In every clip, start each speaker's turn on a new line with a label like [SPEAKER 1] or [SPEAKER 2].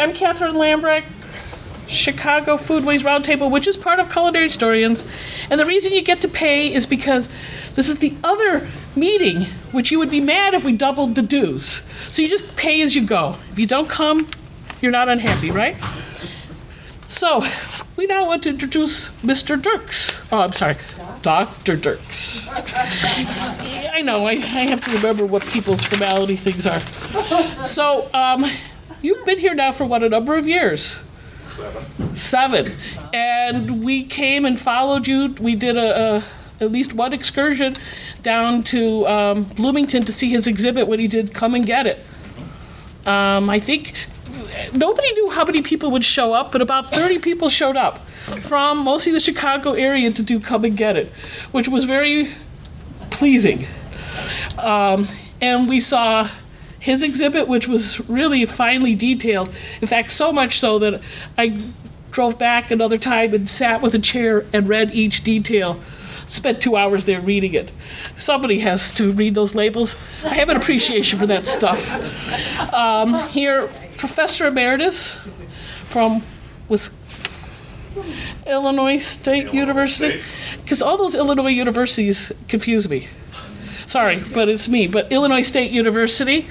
[SPEAKER 1] I'm Catherine Lambrecht, Chicago Foodways Roundtable, which is part of Culinary Historians. And the reason you get to pay is because this is the other meeting, which you would be mad if we doubled the dues. So you just pay as you go. If you don't come, you're not unhappy, right? So we now want to introduce Mr. Dirks. Oh, I'm sorry, Dr. Dirks. I know, I, I have to remember what people's formality things are. So, um, you've been here now for what, a number of years?
[SPEAKER 2] Seven.
[SPEAKER 1] Seven. And we came and followed you. We did a, a at least one excursion down to um, Bloomington to see his exhibit when he did Come and Get It. Um, I think nobody knew how many people would show up, but about 30 people showed up from mostly the Chicago area to do Come and Get It, which was very pleasing. Um, and we saw his exhibit, which was really finely detailed. In fact, so much so that I drove back another time and sat with a chair and read each detail. Spent two hours there reading it. Somebody has to read those labels. I have an appreciation for that stuff. Um, here, Professor Emeritus from Wisconsin. Illinois State
[SPEAKER 2] Illinois
[SPEAKER 1] University? Because all those Illinois universities confuse me. Sorry, but it's me. But Illinois State University,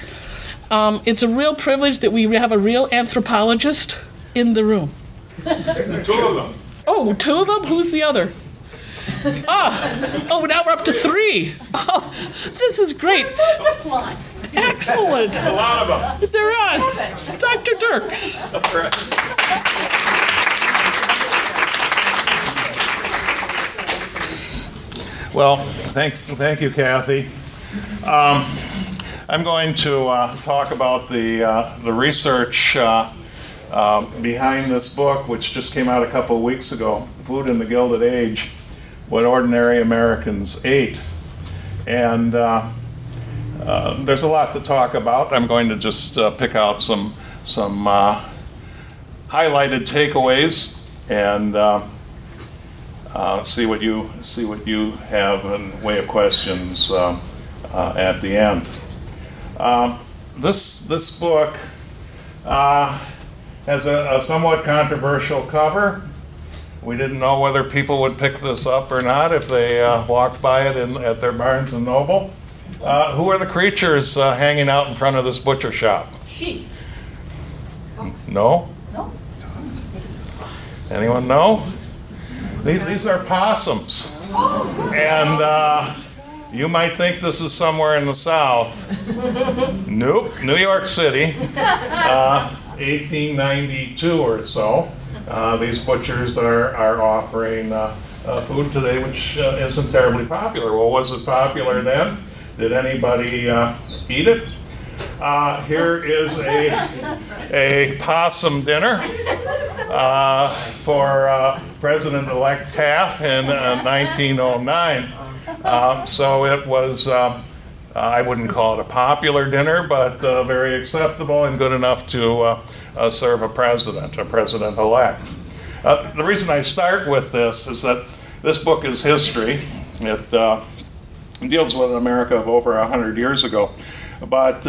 [SPEAKER 1] um, it's a real privilege that we have a real anthropologist in the room.
[SPEAKER 2] Two of them.
[SPEAKER 1] Oh, two of them? Who's the other? Ah, oh, now we're up to three. Oh, this is great. Excellent.
[SPEAKER 2] A lot of them.
[SPEAKER 1] There are. Dr. Dirks.
[SPEAKER 2] Well, thank, thank you, Kathy. Um, I'm going to uh, talk about the, uh, the research uh, uh, behind this book, which just came out a couple of weeks ago Food in the Gilded Age What Ordinary Americans Ate. And uh, uh, there's a lot to talk about. I'm going to just pick out some, some highlighted takeaways and see what you see what you have in way of questions at the end. Um, this this book uh, has a, a somewhat controversial cover. We didn't know whether people would pick this up or not if they uh, walked by it in, at their Barnes and Noble. Uh, who are the creatures uh, hanging out in front of this butcher shop?
[SPEAKER 3] Sheep.
[SPEAKER 2] No?
[SPEAKER 3] No.
[SPEAKER 2] Anyone know? These, these are possums. Oh, And uh, you might think this is somewhere in the South. Nope, New York City, uh, 1892 or so. Uh, these butchers are, are offering uh, uh, food today, which uh, isn't terribly popular. Well, was it popular then? Did anybody uh, eat it? Uh, here is a, a possum dinner uh, for uh, President-elect Taft in uh, 1909. Uh, so it was, um, I wouldn't call it a popular dinner, but uh, very acceptable and good enough to uh, uh, serve a president, a president-elect. Uh, the reason I start with this is that this book is history. It uh, deals with America of over 100 years ago. But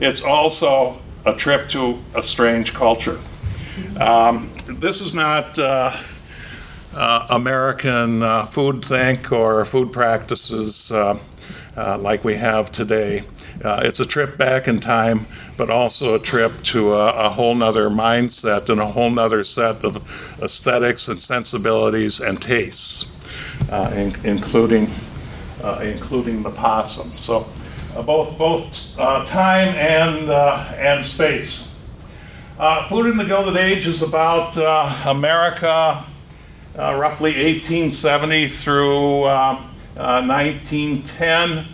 [SPEAKER 2] it's also a trip to a strange culture. Um, this is not uh, uh, American uh, food think or food practices uh, uh, like we have today. Uh, it's a trip back in time, but also a trip to a, a whole nother mindset and a whole nother set of aesthetics and sensibilities and tastes, uh, in- including including the possum. So both both time and and space. Food in the Gilded Age is about America, uh, roughly 1870 through uh, uh, 1910.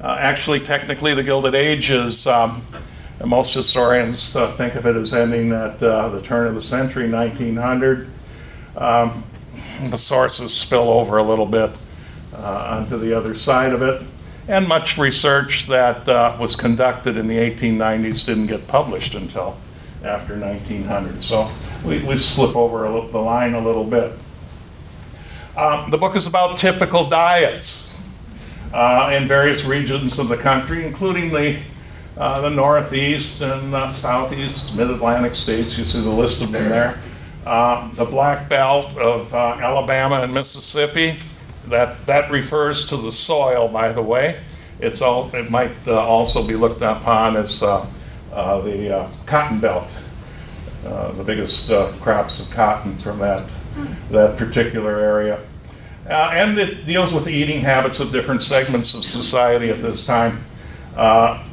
[SPEAKER 2] Uh, actually, technically, the Gilded Age is. Um, most historians uh, think of it as ending at uh, the turn of the century, 1900. Um, the sources spill over a little bit onto the other side of it. And much research that uh, was conducted in the 1890s didn't get published until after 1900. So we, we slip over the line a little bit. Um, the book is about typical diets uh, in various regions of the country, including the uh, the Northeast and uh, Southeast, Mid-Atlantic states. You see the list of them there. Uh, the Black Belt of uh, Alabama and Mississippi. That that refers to the soil, by the way. It's all. It might uh, also be looked upon as uh, uh, the uh, Cotton Belt, uh, the biggest uh, crops of cotton from that that particular area. Uh, and it deals with the eating habits of different segments of society at this time. Uh,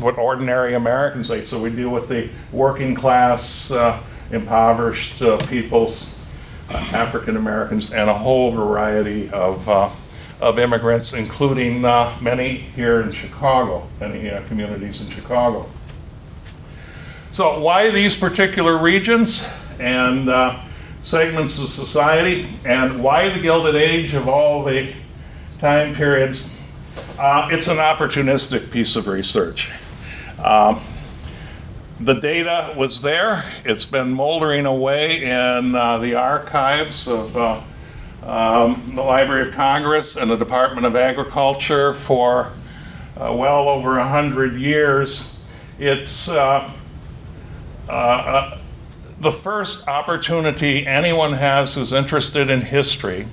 [SPEAKER 2] what ordinary Americans ate. So we deal with the working class, uh, impoverished uh, peoples, uh, African Americans, and a whole variety of, uh, of immigrants, including many here in Chicago, many communities in Chicago. So, why these particular regions and segments of society, and why the Gilded Age of all the time periods? Uh, it's an opportunistic piece of research. Um, the data was there. It's been moldering away in uh, the archives of uh, um, the Library of Congress and the Department of Agriculture for uh, well over a hundred years. It's uh, uh, the first opportunity anyone has who's interested in history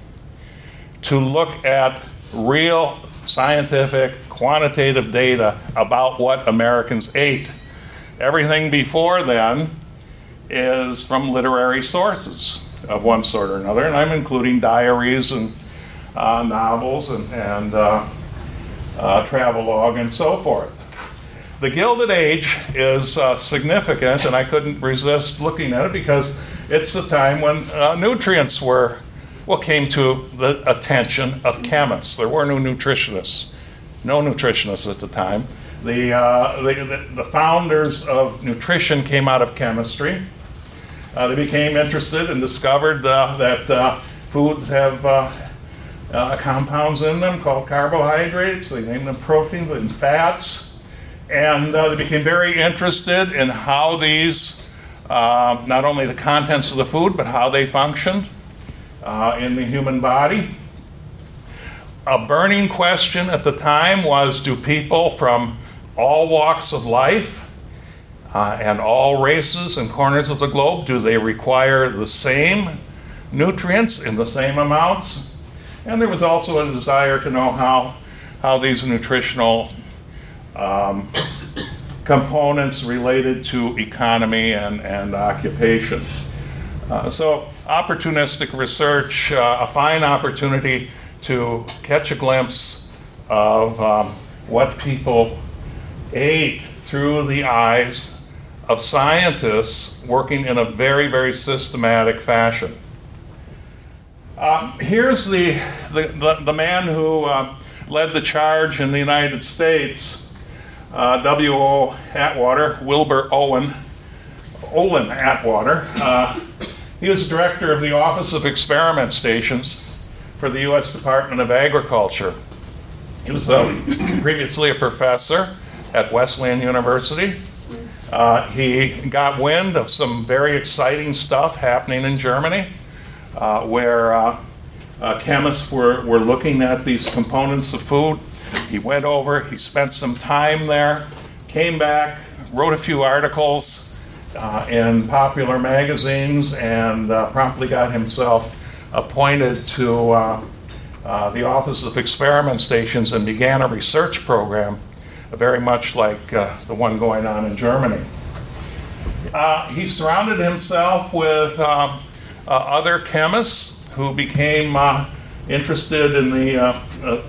[SPEAKER 2] to look at real scientific, quantitative data about what Americans ate. Everything before then is from literary sources of one sort or another, and I'm including diaries and uh, novels and, and uh, uh, travelogue and so forth. The Gilded Age is uh, significant, and I couldn't resist looking at it because it's the time when uh, nutrients were what came to the attention of chemists. There were no nutritionists, no nutritionists at the time. The, uh, the, the, founders of nutrition came out of chemistry. Uh, they became interested and discovered uh, that uh, foods have uh, uh, compounds in them called carbohydrates. They named them proteins and fats. And they became very interested in how these, not only the contents of the food, but how they functioned uh, in the human body. A burning question at the time was do people from all walks of life uh, and all races and corners of the globe do they require the same nutrients in the same amounts and there was also a desire to know how, how these nutritional um, components related to economy and, and occupation uh, so opportunistic research, uh, a fine opportunity to catch a glimpse of um, what people ate through the eyes of scientists working in a very, very systematic fashion. Uh, here's the, the, the, the, man who uh, led the charge in the United States, uh, W.O. Atwater, Wilbur Owen, Olin Atwater. Uh, he was director of the Office of Experiment Stations for the U.S. Department of Agriculture. He was uh, previously a professor at Wesleyan University. Uh, he got wind of some very exciting stuff happening in Germany, uh, where uh, uh, chemists were, were looking at these components of food. He went over, he spent some time there, came back, wrote a few articles, uh, in popular magazines and uh, promptly got himself appointed to uh, uh, the Office of Experiment Stations and began a research program very much like uh, the one going on in Germany. he surrounded himself with other chemists who became interested in the,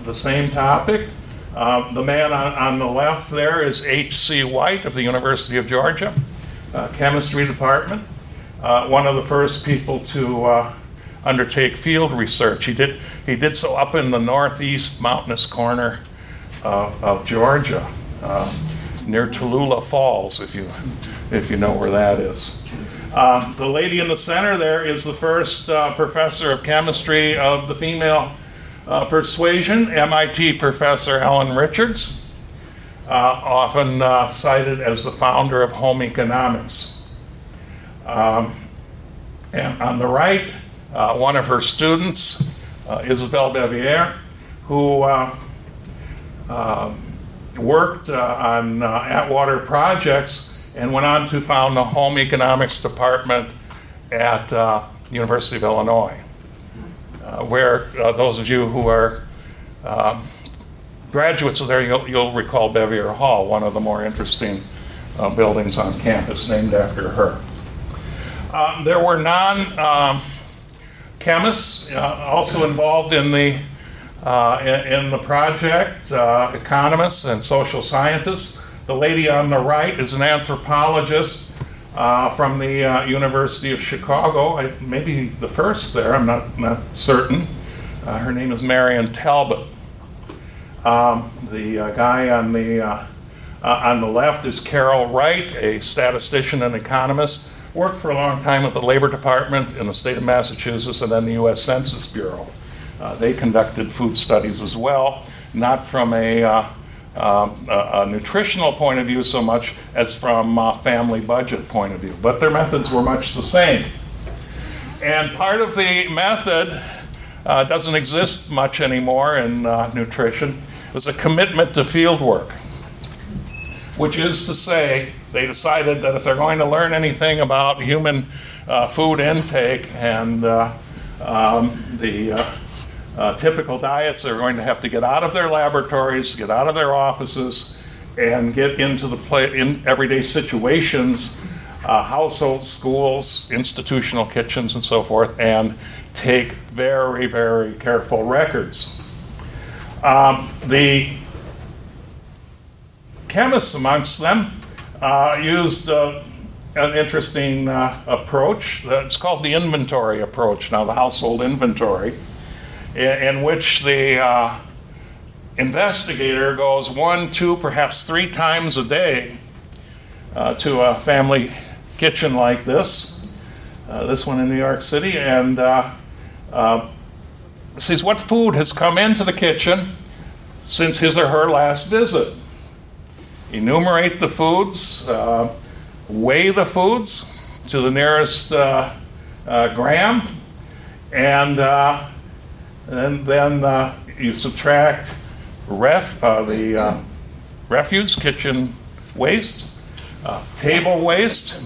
[SPEAKER 2] the same topic. Uh, the man on, on, the left there is H.C. White of the University of Georgia uh, chemistry department. Uh, one of the first people to uh, undertake field research. He did, he did so up in the northeast mountainous corner of, Georgia, uh, near Tallulah Falls, if you, if you know where that is. Uh, the lady in the center there is the first uh, professor of chemistry of the female persuasion, MIT professor Ellen Richards uh, often uh, cited as the founder of home economics. Um, and on the right, uh, one of her students, uh, Isabelle Bevier, who uh, um, worked uh, on uh, Atwater projects and went on to found the home economics department at uh, University of Illinois, uh, where uh, those of you who are um, graduates of there, you'll, you'll recall Bevier Hall, one of the more interesting uh, buildings on campus named after her. Um, there were non um, chemists uh, also involved in the uh, in, in, the project, uh, economists and social scientists. The lady on the right is an anthropologist uh, from the uh, University of Chicago, I, maybe the first there, I'm not, not certain. Uh, her name is Marion Talbot. Um, the guy on the on the left is Carroll Wright, a statistician and economist worked for a long time at the Labor Department in the state of Massachusetts and then the U.S. Census Bureau. Uh, they conducted food studies as well, not from a, uh, uh, a, nutritional point of view so much as from a family budget point of view, but their methods were much the same. And part of the method uh, doesn't exist much anymore in uh, nutrition. It was a commitment to field work, which is to say, they decided that if they're going to learn anything about human uh, food intake and uh, um, the uh, typical diets, they're going to have to get out of their laboratories, get out of their offices, and get into the play, in everyday situations, uh, households, schools, institutional kitchens, and so forth, and take very, very careful records. Um, the chemists amongst them uh, used uh, an interesting uh, approach. It's called the inventory approach, now, the household inventory, in, in which the uh, investigator goes one, two, perhaps three times a day uh, to a family kitchen like this, uh, this one in New York City, and sees what food has come into the kitchen since his or her last visit. Enumerate the foods, uh, weigh the foods to the nearest uh, uh, gram, and, uh, and then uh, you subtract ref, uh, the refuse, kitchen waste, table waste,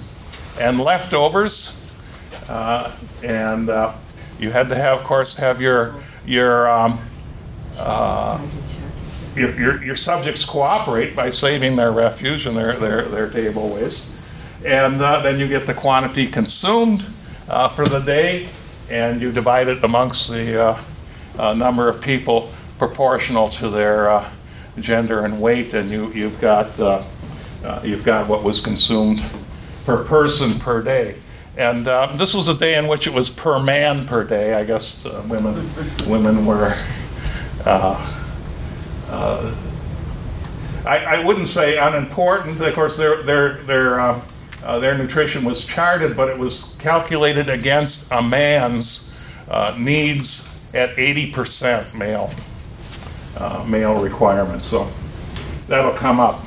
[SPEAKER 2] and leftovers. and you had to have, of course, have your your um, your, your, your, subjects cooperate by saving their refuge and their, their, their table waste. And uh, then you get the quantity consumed uh, for the day, and you divide it amongst the uh, uh number of people proportional to their uh, gender and weight, and you, you've, got, uh, you've got what was consumed per person per day. And this was a day in which it was per man per day. I guess women, women were uh, I, I, wouldn't say unimportant. Of course, their their their uh, uh, their nutrition was charted, but it was calculated against a man's uh, needs at 80% male uh, male requirements. So that'll come up.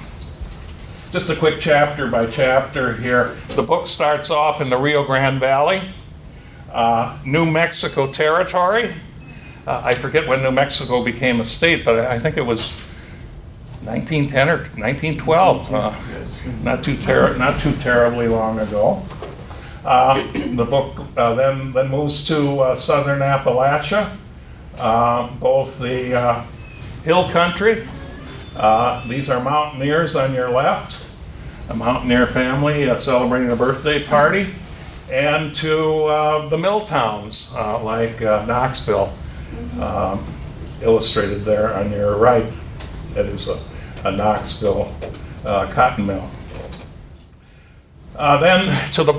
[SPEAKER 2] Just a quick chapter by chapter here. The book starts off in the Rio Grande Valley, uh, New Mexico Territory. Uh, I forget when New Mexico became a state, but I think it was 1910 or 1912. Uh, not too ter- not too terribly long ago. Uh, the book uh, then then moves to uh, southern Appalachia, uh, both the hill country. these are mountaineers on your left, a mountaineer family celebrating a birthday party, and to the mill towns like Knoxville um, illustrated there on your right. That is a, a Knoxville uh, cotton mill. Uh, then to the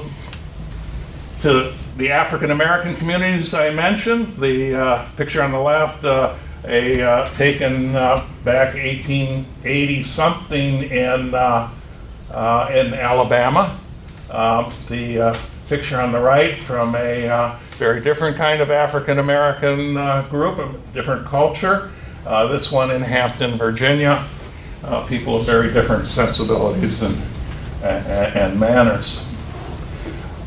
[SPEAKER 2] to the African American communities I mentioned, the uh, picture on the left, uh, a uh, taken uh, back 1880 something in in Alabama. Um, the picture on the right from a very different kind of African American uh, group, a different culture. Uh, this one in Hampton, Virginia. Uh, people of very different sensibilities and, and, and manners.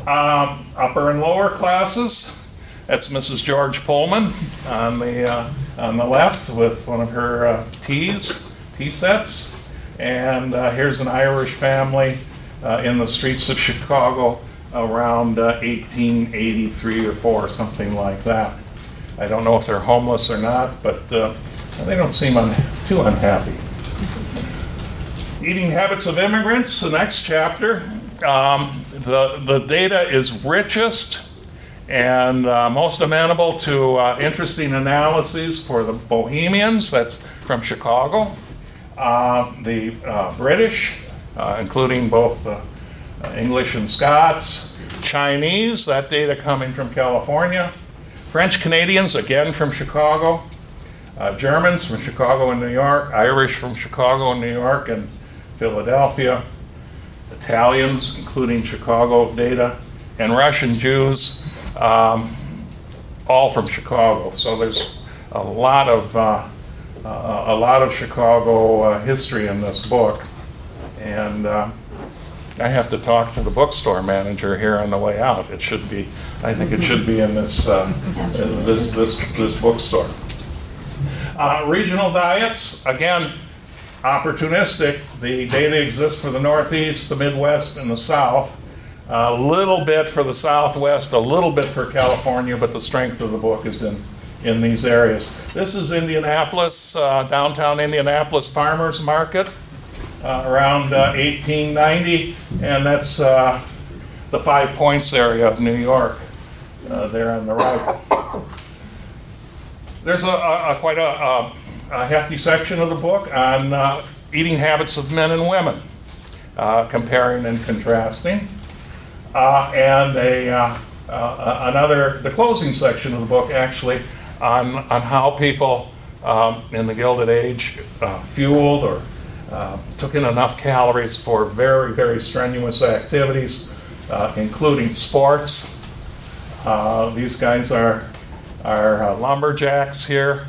[SPEAKER 2] Um, upper and lower classes. That's Mrs. George Pullman on the uh, on the left with one of her uh, teas, tea sets, And uh, here's an Irish family uh, in the streets of Chicago around uh, 1883 or 4, something like that. I don't know if they're homeless or not, but uh, they don't seem un- too unhappy. Eating habits of immigrants, the next chapter. Um, the, the data is richest and uh, most amenable to uh, interesting analyses for the Bohemians, that's from Chicago, uh, the uh, British, uh, including both uh, English and Scots, Chinese, that data coming from California, French Canadians, again from Chicago, Germans from Chicago and New York, Irish from Chicago and New York, and Philadelphia, Italians, including Chicago data, and Russian Jews, um, all from Chicago. So there's a lot of uh, uh, a lot of Chicago uh, history in this book, and uh, I have to talk to the bookstore manager here on the way out. It should be, I think it should be in this uh, this this this bookstore. Uh, regional diets again opportunistic. The data exists for the Northeast, the Midwest, and the South. A little bit for the Southwest, a little bit for California, but the strength of the book is in, in these areas. This is Indianapolis, uh, downtown Indianapolis Farmers Market uh, around uh, 1890, and that's uh, the Five Points area of New York uh, there on the right. There's a, a, a quite a, a hefty section of the book on uh, eating habits of men and women, uh, comparing and contrasting. Uh, and a, uh, uh, another, the closing section of the book actually on, on how people um, in the Gilded Age fueled or took in enough calories for very, very strenuous activities, including sports. these guys are, are lumberjacks here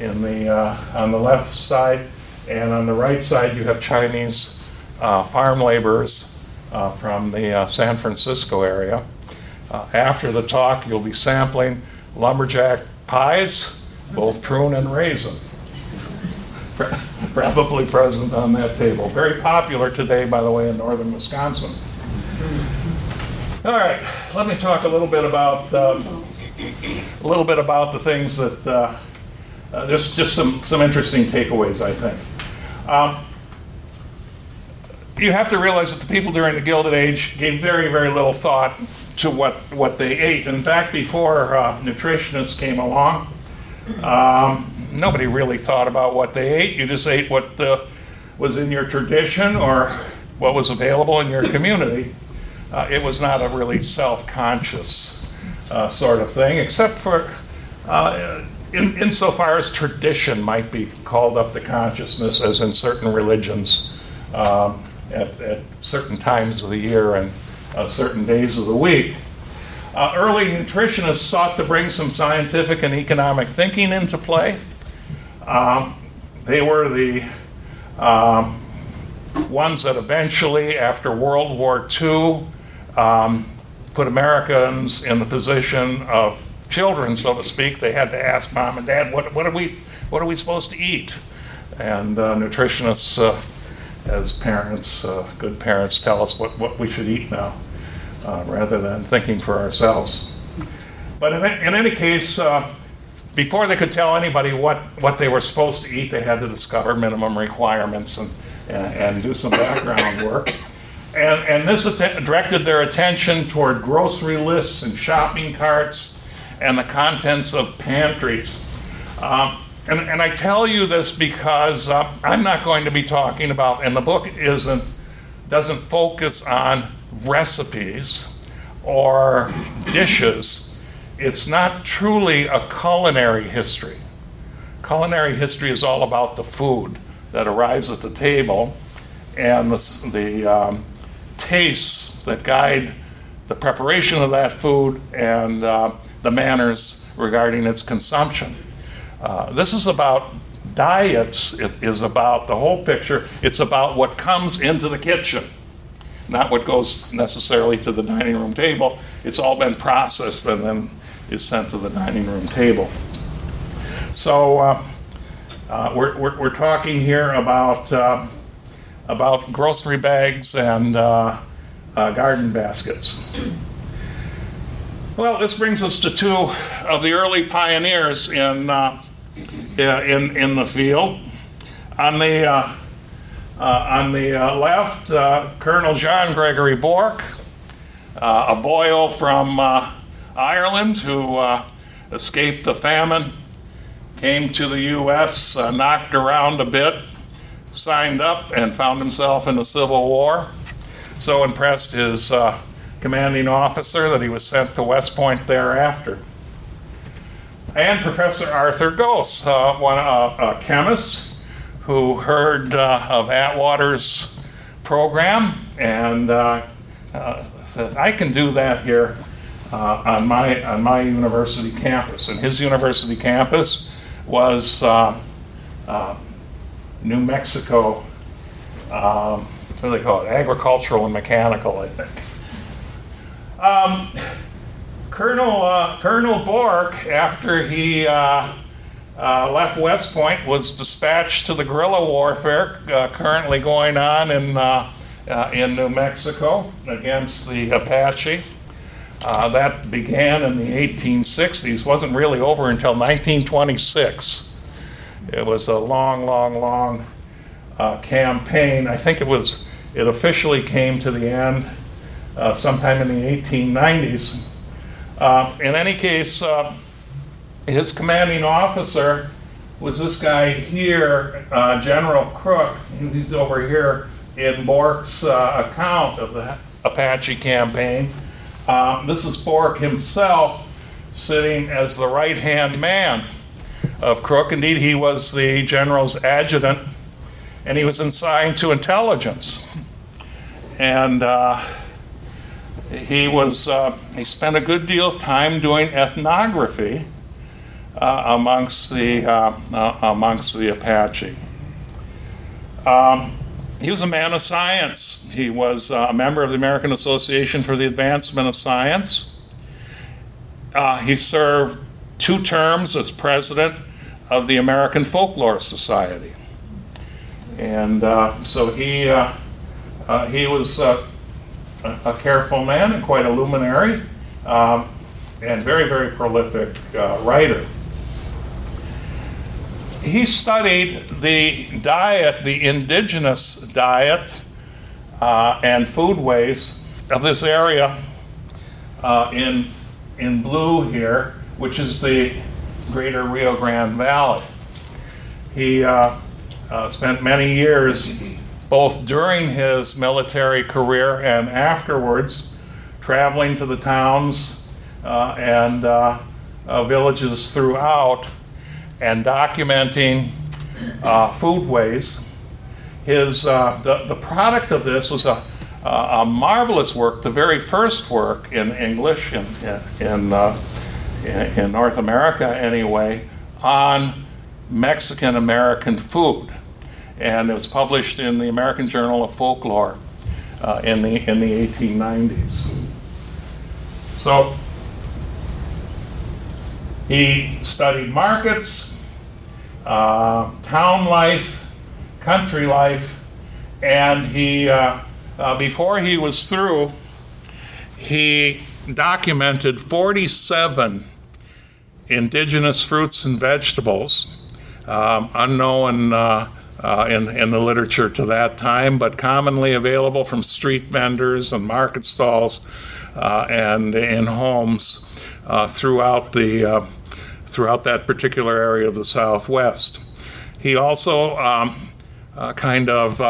[SPEAKER 2] in the, uh, on the left side, and on the right side you have Chinese uh, farm laborers uh, from the uh, San Francisco area. Uh, after the talk, you'll be sampling lumberjack pies, both prune and raisin. Probably present on that table. Very popular today, by the way, in northern Wisconsin. All right, let me talk a little bit about uh, a little bit about the things that uh, just just some, some interesting takeaways, I think. Um, you have to realize that the people during the Gilded Age gave very, very little thought to what, what they ate. In fact, before uh, nutritionists came along, um, nobody really thought about what they ate. You just ate what uh, was in your tradition or what was available in your community. Uh, it was not a really self conscious uh, sort of thing, except for uh, in, insofar as tradition might be called up to consciousness, as in certain religions, um, at, at, certain times of the year and uh, certain days of the week, uh, early nutritionists sought to bring some scientific and economic thinking into play. Um, they were the um, ones that eventually, after World War II, um, put Americans in the position of children, so to speak, they had to ask mom and dad, what, what, are, we, what are we supposed to eat? And uh, nutritionists, uh, as parents, uh, good parents, tell us what, what we should eat now uh, rather than thinking for ourselves. But in, in any case, uh, before they could tell anybody what, what they were supposed to eat, they had to discover minimum requirements and, and, and do some background work. And, and this att- directed their attention toward grocery lists and shopping carts and the contents of pantries. Um, and, and, I tell you this because uh, I'm not going to be talking about, and the book isn't, doesn't focus on recipes or dishes. It's not truly a culinary history. Culinary history is all about the food that arrives at the table and the, the um, tastes that guide the preparation of that food and uh, the manners regarding its consumption. Uh, this is about diets, it is about the whole picture. It's about what comes into the kitchen, not what goes necessarily to the dining room table. It's all been processed and then is sent to the dining room table. So uh, uh, we're, we're, we're, talking here about uh, about grocery bags and uh, uh, garden baskets. Well, this brings us to two of the early pioneers in, uh, in, in the field. On the, uh, uh, on the uh, left, uh, Colonel John Gregory Bourke, uh, a boil from Ireland who escaped the famine, came to the U.S., knocked around a bit, signed up, and found himself in the Civil War. So impressed his commanding officer that he was sent to West Point thereafter. And Professor Arthur Goss, uh, one, uh, a chemist who heard uh, of Atwater's program and uh, uh, said, I can do that here uh, on, my, on my university campus. And his university campus was New Mexico, um, what do they call it? Agricultural and mechanical, I think. Um, Colonel, uh, Colonel Bourke, after he uh, uh, left West Point, was dispatched to the guerrilla warfare uh, currently going on in, uh, uh, in New Mexico against the Apache. That began in the 1860s, wasn't really over until 1926. It was a long, long, long campaign. I think it was, it officially came to the end uh, sometime in the 1890s. Uh, in any case, uh, his commanding officer was this guy here, uh, General Crook. He's over here in Bourke's uh, account of the Apache campaign. Uh, this is Bourke himself sitting as the right hand man of Crook. Indeed, he was the general's adjutant and he was assigned to intelligence. And he was uh, he spent a good deal of time doing ethnography uh, amongst the uh, uh, amongst the Apache. Um, he was a man of science. He was uh, a member of the American Association for the Advancement of Science. Uh, he served two terms as president of the American Folklore Society, and so he he was a, a careful man and quite a luminary, um, and very very prolific uh, writer he studied the diet, the indigenous diet uh, and foodways of this area uh, in, in blue here, which is the greater Rio Grande Valley. He uh, uh spent many years, both during his military career and afterwards, traveling to the towns uh, and uh, villages throughout and documenting uh, foodways. His, uh, the, the product of this was a, a marvelous work, the very first work in English, in, in, uh, in, in North America anyway, on Mexican American food. And it was published in the American Journal of Folklore uh, in, the, in the 1890s. So he studied markets, uh, town life, country life, and he, uh, uh, before he was through, he documented 47 indigenous fruits and vegetables, um, unknown uh, uh, in, in the literature to that time, but commonly available from street vendors and market stalls uh, and in homes uh, throughout the uh, throughout that particular area of the Southwest. He also um, uh, kind of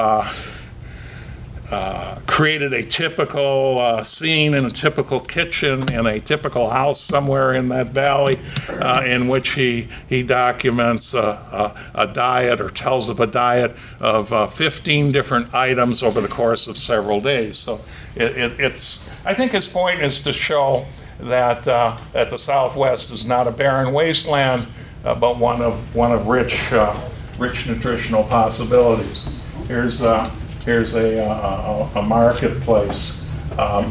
[SPEAKER 2] uh, uh, created a typical uh, scene in a typical kitchen in a typical house somewhere in that valley uh, in which he, he documents a, a, a, diet or tells of a diet of uh, 15 different items over the course of several days. So it, it, it's, I think his point is to show that, uh, that the Southwest is not a barren wasteland, uh, but one of, one of rich, uh, rich nutritional possibilities. Here's, uh, here's a, uh, a, a marketplace um,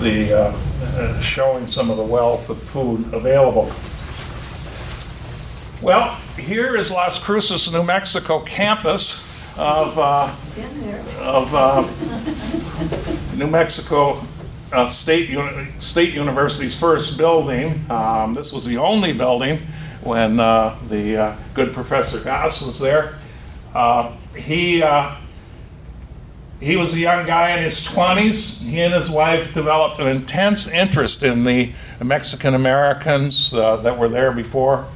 [SPEAKER 2] the, uh, showing some of the wealth of food available. Well, here is Las Cruces, New Mexico campus. of, uh, of uh, New Mexico uh, State, Uni- State University's first building. Um, This was the only building when uh, the uh, good Professor Goss was there. Uh, He, uh, he was a young guy in his 20s. He and his wife developed an intense interest in the Mexican Americans uh, that were there before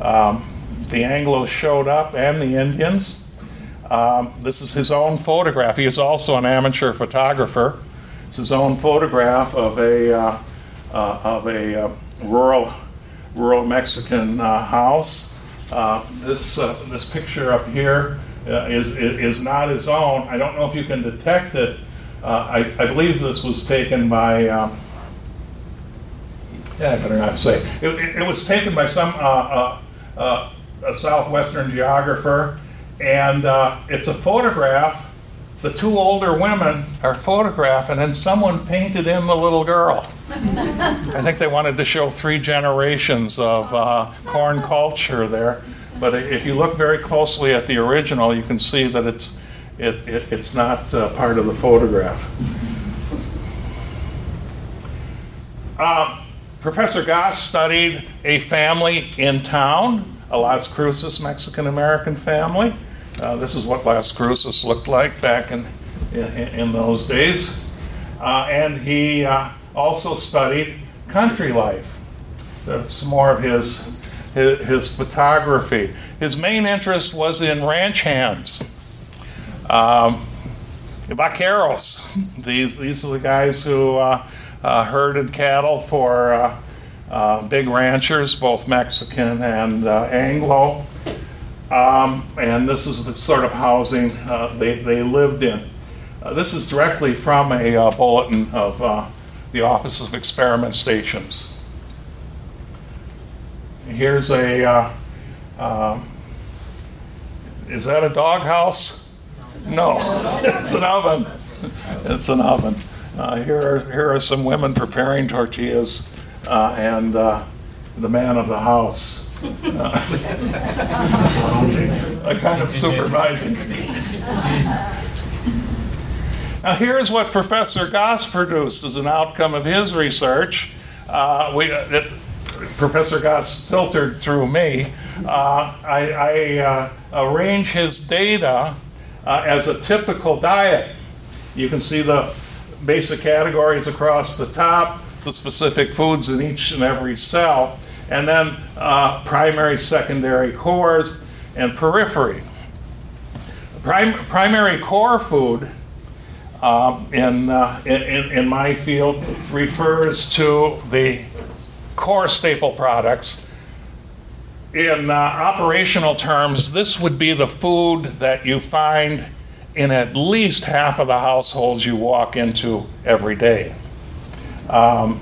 [SPEAKER 2] um, the Anglos showed up and the Indians. Um, this is his own photograph. He is also an amateur photographer. It's his own photograph of a uh, uh, of a uh, rural rural Mexican uh, house. Uh, this this picture up here uh, is is not his own. I don't know if you can detect it. Uh, I, I believe this was taken by. Um, yeah, I better not say. It, it, it was taken by some uh, uh, uh, a southwestern geographer, and uh, it's a photograph. The two older women are photographed, and then someone painted in the little girl. I think they wanted to show three generations of uh, corn culture there. But if you look very closely at the original, you can see that it's it, it, it's not uh, part of the photograph. Uh, Professor Goss studied a family in town, a Las Cruces Mexican American family. Uh, this is what Las Cruces looked like back in, in, in those days. Uh, and he uh, also studied country life. That's more of his, his, his photography. His main interest was in ranch hands. Um, vaqueros. These, these are the guys who uh, uh, herded cattle for uh, uh, big ranchers, both Mexican and uh, Anglo. Um, and this is the sort of housing they, they lived in. This is directly from a bulletin of the Office of Experiment Stations. Here's a, uh, um, is that a doghouse? No, it's an oven. It's an oven. Uh, here, are, here are some women preparing tortillas uh, and uh, the man of the house. Uh, a kind of supervising. Now, here's what Professor Goss produced as an outcome of his research. Uh, we, it, Professor Goss filtered through me. Uh, I, I uh, arrange his data uh, as a typical diet. You can see the basic categories across the top, the specific foods in each and every cell, and then uh, primary, secondary cores, and periphery. Prim- primary core food um, in, uh, in, in in my field refers to the core staple products. In uh, operational terms, this would be the food that you find in at least half of the households you walk into every day. Um,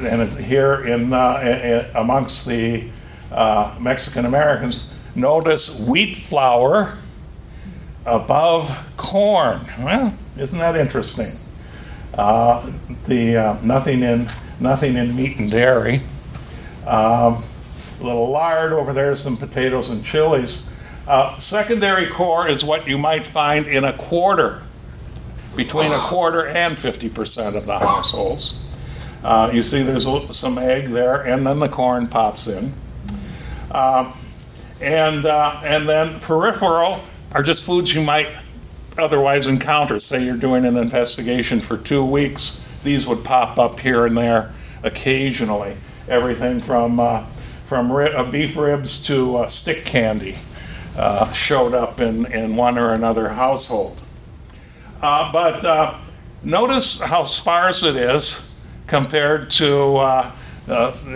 [SPEAKER 2] and here in, uh, i- i- amongst the uh, Mexican Americans, notice wheat flour above corn. Well, isn't that interesting? Uh, the uh, nothing in nothing in meat and dairy. Um, a little lard over there, some potatoes and chilies. Uh, secondary core is what you might find in a quarter, between a quarter and 50% of the households. Uh, you see there's a- some egg there, and then the corn pops in. Um, and, uh, and then peripheral are just foods you might otherwise encounter. Say you're doing an investigation for two weeks, these would pop up here and there occasionally. Everything from, uh, from ri- uh, beef ribs to uh, stick candy uh, showed up in, in one or another household. Uh, but uh, notice how sparse it is compared to,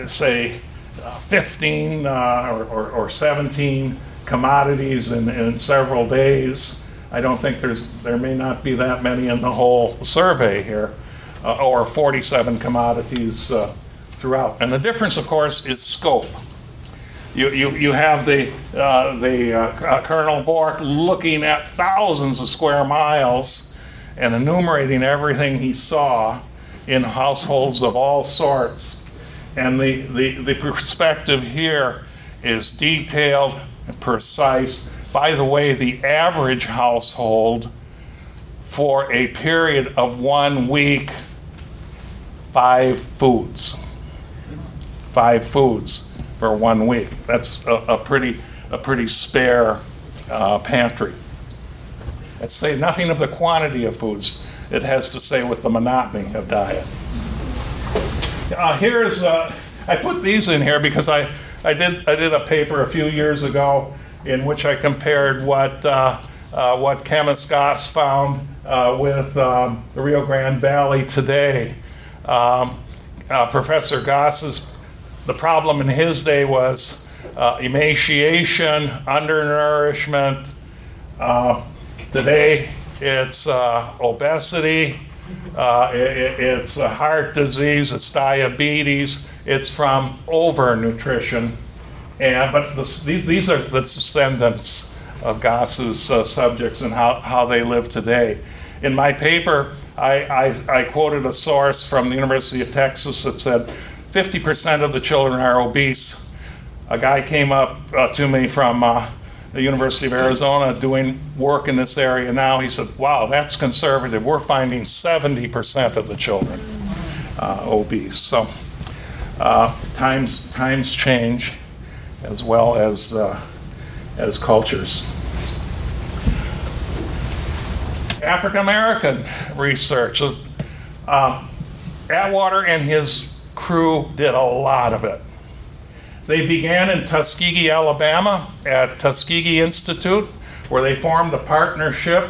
[SPEAKER 2] say, uh, 15 uh, or, or, or 17 commodities in, in several days. I don't think there's, there may not be that many in the whole survey here, or 47 commodities throughout. And the difference, of course, is scope. You, you, you have the, uh, the uh, Colonel Bourke looking at thousands of square miles and enumerating everything he saw in households of all sorts. And the, the, the perspective here is detailed and precise by the way, the average household for a period of one week, five foods. Five foods for one week. That's a, a pretty, a pretty spare uh, pantry. Let's say nothing of the quantity of foods. It has to say with the monotony of diet. Uh, here's, uh, I put these in here because I, I, did, I did a paper a few years ago in which I compared what, uh, uh what Goss found with um, the Rio Grande Valley today. Um, Professor Goss's, the problem in his day was emaciation, undernourishment. today, it's obesity, uh, it, it's heart disease, it's diabetes, it's from overnutrition. And, but this, these, these are the descendants of Goss's uh, subjects and how, how they live today. In my paper, I, I, I, quoted a source from the University of Texas that said 50% of the children are obese. A guy came up uh, to me from uh, the University of Arizona doing work in this area now. He said, Wow, that's conservative. We're finding 70% of the children uh, obese. So uh, times, times change as well as, uh, as cultures. African American research. Uh, Atwater and his crew did a lot of it. They began in Tuskegee, Alabama, at Tuskegee Institute, where they formed a partnership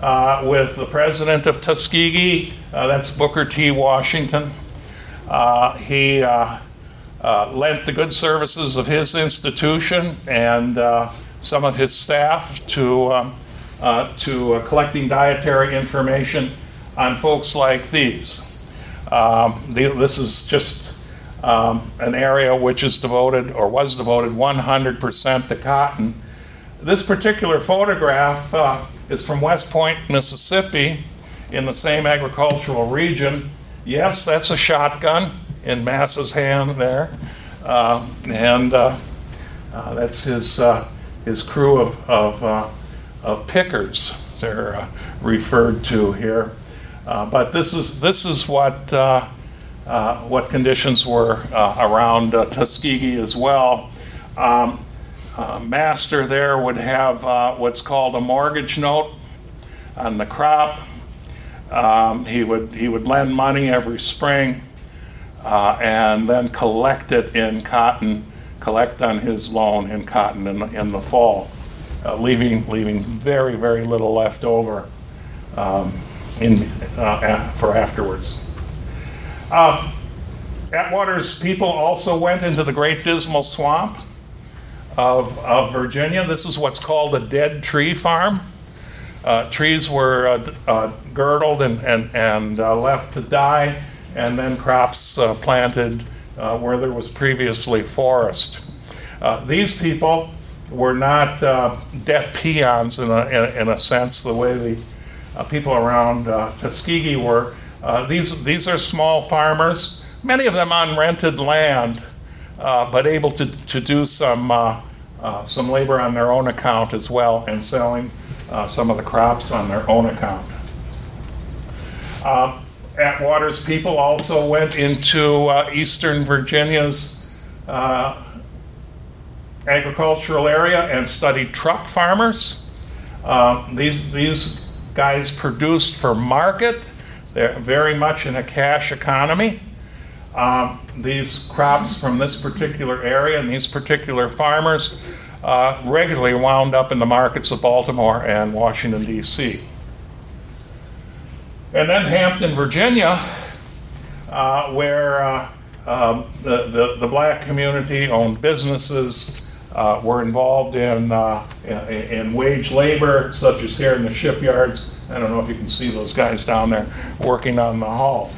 [SPEAKER 2] uh, with the president of Tuskegee, uh, that's Booker T. Washington. Uh, he uh, uh, lent the good services of his institution and uh, some of his staff to, um, to collecting dietary information on folks like these. Um, the, this is just um, an area which is devoted or was devoted 100% to cotton. This particular photograph uh, is from West Point, Mississippi, in the same agricultural region. Yes, that's a shotgun in Mass's hand there, uh, and uh, uh that's his uh, his crew of of, uh, of pickers. They're referred to here, but this is this is what uh, what conditions were uh, around uh, Tuskegee as well. Um, master there would have what's called a mortgage note on the crop. Um, he would he would lend money every spring uh, and then collect it in cotton, collect on his loan in cotton in the, in the fall, uh, leaving leaving very very little left over um, in uh, for afterwards. Um, Atwater's people also went into the Great Dismal Swamp of, of Virginia. This is what's called a dead tree farm. Uh, trees were uh, uh, girdled and, and, and uh, left to die, and then crops uh, planted uh, where there was previously forest. these people were not debt peons in a, in, in, a sense, the way the people around Tuskegee were. Uh, these, these are small farmers, many of them on rented land, uh, but able to, to do some, uh, uh some labor on their own account as well and selling uh, some of the crops on their own account. Atwater's people also went into eastern Virginia's agricultural area and studied truck farmers. these, these guys produced for market they're very much in a cash economy. Um, these crops from this particular area and these particular farmers uh, regularly wound up in the markets of Baltimore and Washington, D.C. And then Hampton, Virginia, uh, where uh, um, the, the, the, black community owned businesses, uh, were involved in, uh, in, in, wage labor, such as here in the shipyards. I don't know if you can see those guys down there working on the hull.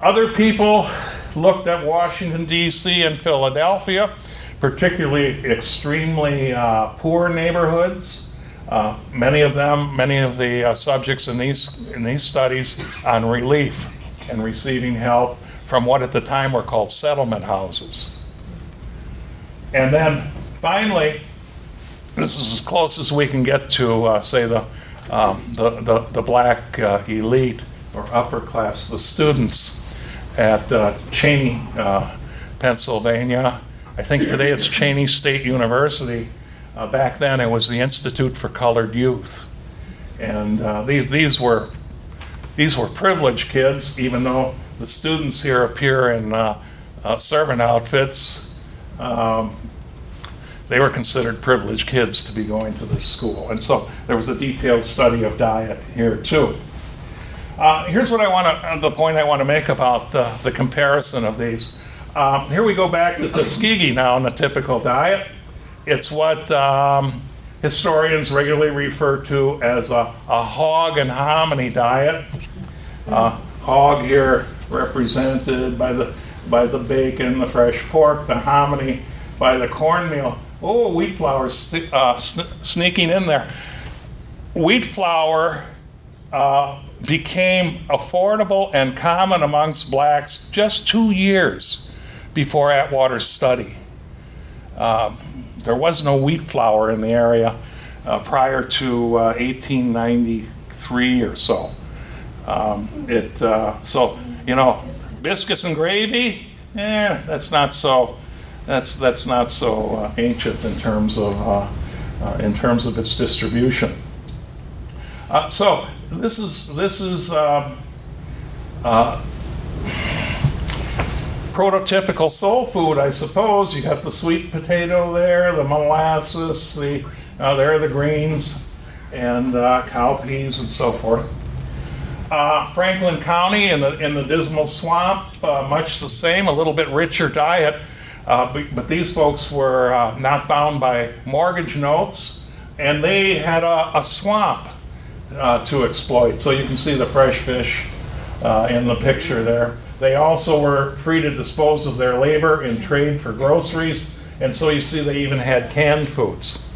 [SPEAKER 2] Other people looked at Washington, D.C. and Philadelphia, particularly extremely uh, poor neighborhoods. Uh, many of them, many of the uh, subjects in these, in these studies on relief and receiving help from what at the time were called settlement houses. And then finally, this is as close as we can get to, uh, say, the, um, the, the, the black uh, elite or upper class, the students at uh, Cheyney, uh, Pennsylvania. I think today it's Cheyney State University. Uh, back then it was the Institute for Colored Youth. And uh, these, these, were, these were privileged kids, even though the students here appear in servant outfits. Um, they were considered privileged kids to be going to this school. And so there was a detailed study of diet here too. Uh, here's what I want to, the point I want to make about uh, the comparison of these. Um, here we go back to Tuskegee now in the typical diet. It's what um, historians regularly refer to as a, a hog and hominy diet. Uh, hog here represented by the by the bacon, the fresh pork, the hominy by the cornmeal. Oh, wheat flour uh, sneaking in there. Wheat flour uh, became affordable and common amongst blacks just two years before Atwater's study. Uh, there was no wheat flour in the area uh, prior to 1893 uh, or so. Um, it uh, so you know biscuits and gravy. Eh, that's not so. That's that's not so uh, ancient in terms of in terms of its distribution. so this is this is. Um, prototypical soul food, I suppose. You got the sweet potato there, the molasses, the uh, there are the greens, and uh, cowpeas and so forth. Uh, Franklin County in the in the Dismal Swamp, uh, much the same, a little bit richer diet, uh, but, but, these folks were uh, not bound by mortgage notes, and they had a, a swamp to exploit. So you can see the fresh fish in the picture there. They also were free to dispose of their labor in trade for groceries, and so you see they even had canned foods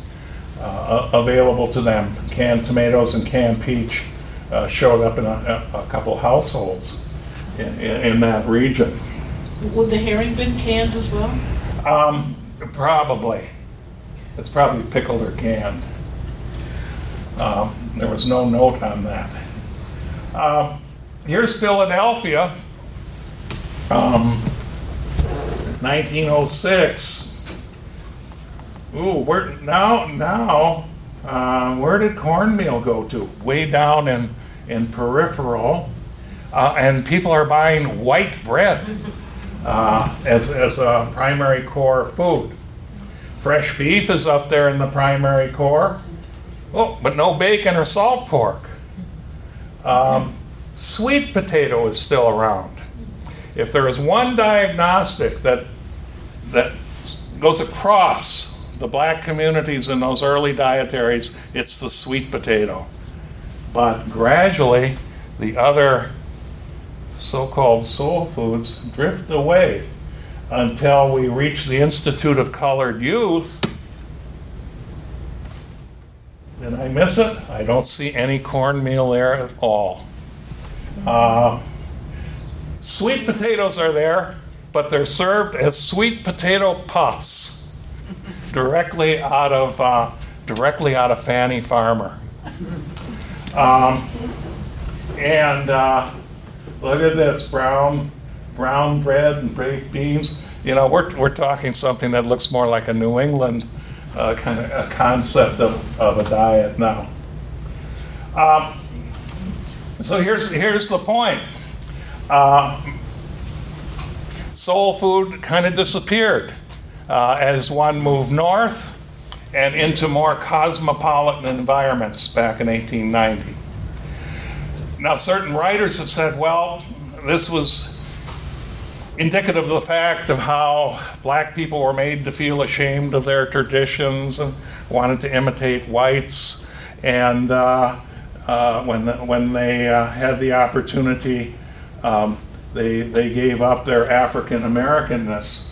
[SPEAKER 2] uh, available to them. Canned tomatoes and canned peach uh, showed up in a, a couple households in, in, in, that region.
[SPEAKER 1] Would the herring been canned as well?
[SPEAKER 2] Um, probably. It's probably pickled or canned. Um, there was no note on that. Um, here's Philadelphia um, 1906. Ooh, where now? Now, uh, where did cornmeal go to? Way down in in peripheral, uh, and people are buying white bread uh, as as a primary core food. Fresh beef is up there in the primary core. Oh, but no bacon or salt pork. Um, sweet potato is still around. If there is one diagnostic that, that goes across the black communities in those early dietaries, it's the sweet potato. But gradually, the other so called soul foods drift away until we reach the Institute of Colored Youth. Did I miss it? I don't see any cornmeal there at all. Uh, Sweet potatoes are there, but they're served as sweet potato puffs directly out of uh, directly out of Fannie Farmer. Um, and uh, look at this brown brown bread and baked beans. You know, we're, we're talking something that looks more like a New England uh, kind of a concept of, of a diet now. Um, so here's here's the point. Uh, soul food kind of disappeared uh, as one moved north and into more cosmopolitan environments back in 1890. Now, certain writers have said, well, this was indicative of the fact of how black people were made to feel ashamed of their traditions and wanted to imitate whites. And uh, uh, when, the, when they uh, had the opportunity, um, they, they gave up their African Americanness.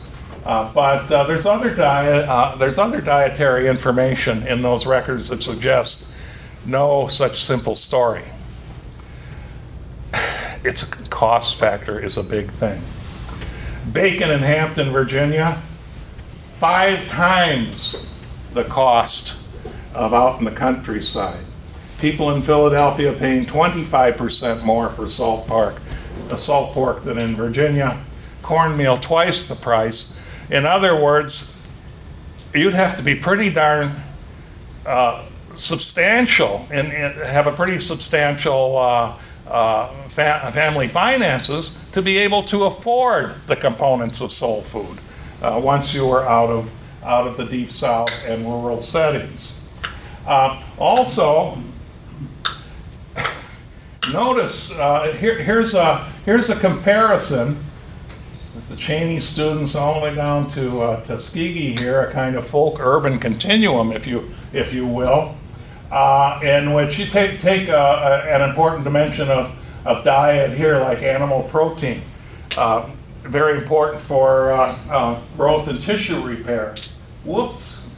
[SPEAKER 2] Uh, but uh, there's other diet uh, there's other dietary information in those records that suggests no such simple story. Its cost factor is a big thing. Bacon in Hampton, Virginia, five times the cost of out in the countryside. People in Philadelphia paying 25% more for salt pork, uh, salt pork than in Virginia. Cornmeal twice the price. In other words, you'd have to be pretty darn uh, substantial and, have a pretty substantial uh, uh, fa- family finances to be able to afford the components of soul food uh, once you were out of out of the deep south and rural settings. Uh, also, notice uh, here, here's a here's a comparison the Cheyney students all the way down to uh, Tuskegee here, a kind of folk urban continuum, if you if you will, uh, in which you take take a, a, an important dimension of of diet here, like animal protein. Uh, very important for uh, uh, growth and tissue repair. Whoops.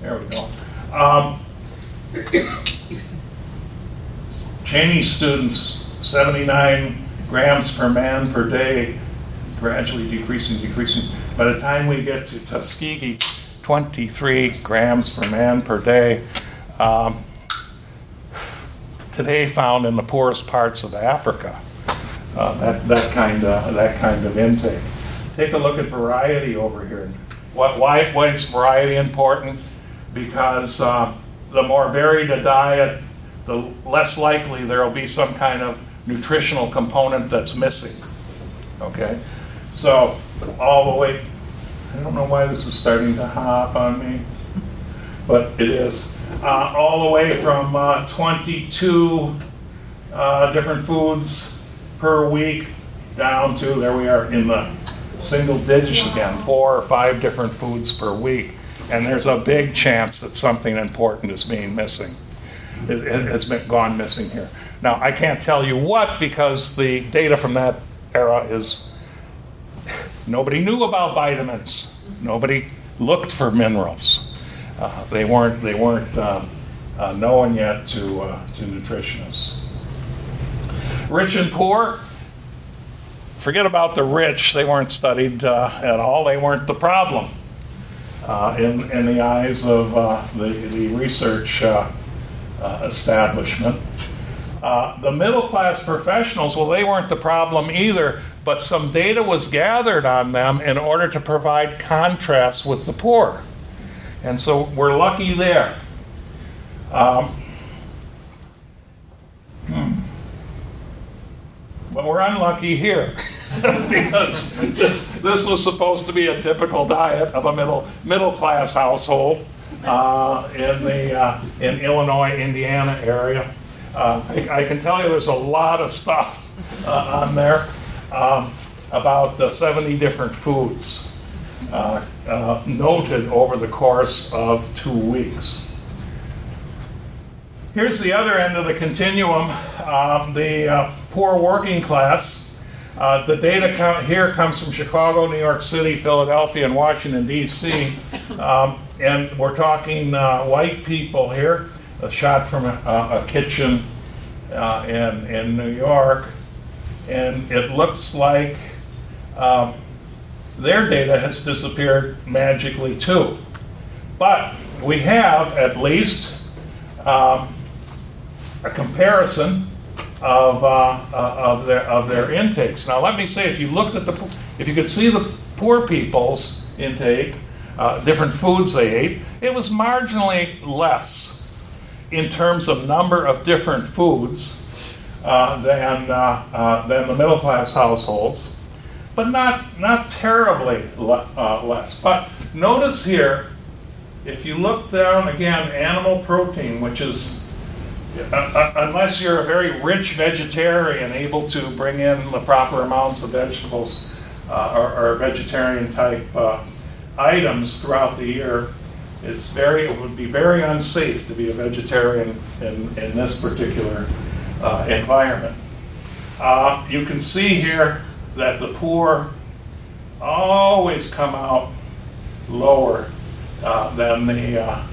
[SPEAKER 2] There we go. Um, Cheyney students, 79 grams per man per day, gradually decreasing, decreasing. By the time we get to Tuskegee, 23 grams per man per day. Um, today found in the poorest parts of Africa. Uh, that, that, kind of, that kind of intake. Take a look at variety over here. What, why, why is variety important? Because uh, the more varied a diet, the less likely there will be some kind of nutritional component that's missing. Okay? So, all the way, I don't know why this is starting to hop on me, but it is. Uh, all the way from uh, 22 uh, different foods per week down to, there we are in the single digits again, four or five different foods per week. And there's a big chance that something important is being missing. It, it has been gone missing here. Now, I can't tell you what because the data from that era is nobody knew about vitamins. Nobody looked for minerals. Uh, they weren't, they weren't uh, uh, known yet to, uh, to nutritionists. Rich and poor, forget about the rich. They weren't studied uh, at all. They weren't the problem uh, in, in the eyes of the, the research establishment. The middle class professionals, well, they weren't the problem either, but some data was gathered on them in order to provide contrast with the poor. And so we're lucky there. Um, hmm. But we're unlucky here because this, this was supposed to be a typical diet of a middle, middle class household uh, in the uh, in Illinois, Indiana area. Uh, I, I, can tell you there's a lot of stuff uh, on there um, about the 70 different foods uh, uh, noted over the course of two weeks. Here's the other end of the continuum, the poor working class. Uh, the data count here comes from Chicago, New York City, Philadelphia, and Washington, D.C. Um, and we're talking uh, white people here, a shot from a, a kitchen uh, in, in New York. And it looks like um, their data has disappeared magically too. But we have at least um, a comparison of, uh, uh, of, their, of their intakes. Now, let me say, if you looked at the, if you could see the poor people's intake, uh, different foods they ate, it was marginally less in terms of number of different foods uh, than, uh, uh, than the middle class households, but not, not terribly le- less. But notice here, if you look down again, animal protein, which is uh, uh, unless you're a very rich vegetarian able to bring in the proper amounts of vegetables uh, or, or, vegetarian type uh, items throughout the year, it's very it would be very unsafe to be a vegetarian in, in this particular uh, environment. Uh, you can see here that the poor always come out lower than the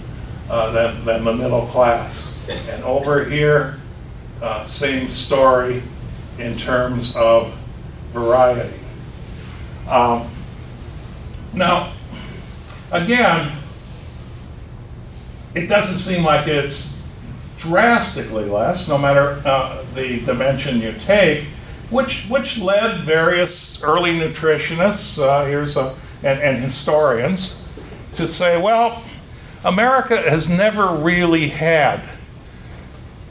[SPEAKER 2] than, than the middle class. And over here, uh, same story in terms of variety. Um, now, again, it doesn't seem like it's drastically less, no matter uh, the dimension you take, which, which led various early nutritionists, uh, here's a, and, and historians, to say, well, America has never really had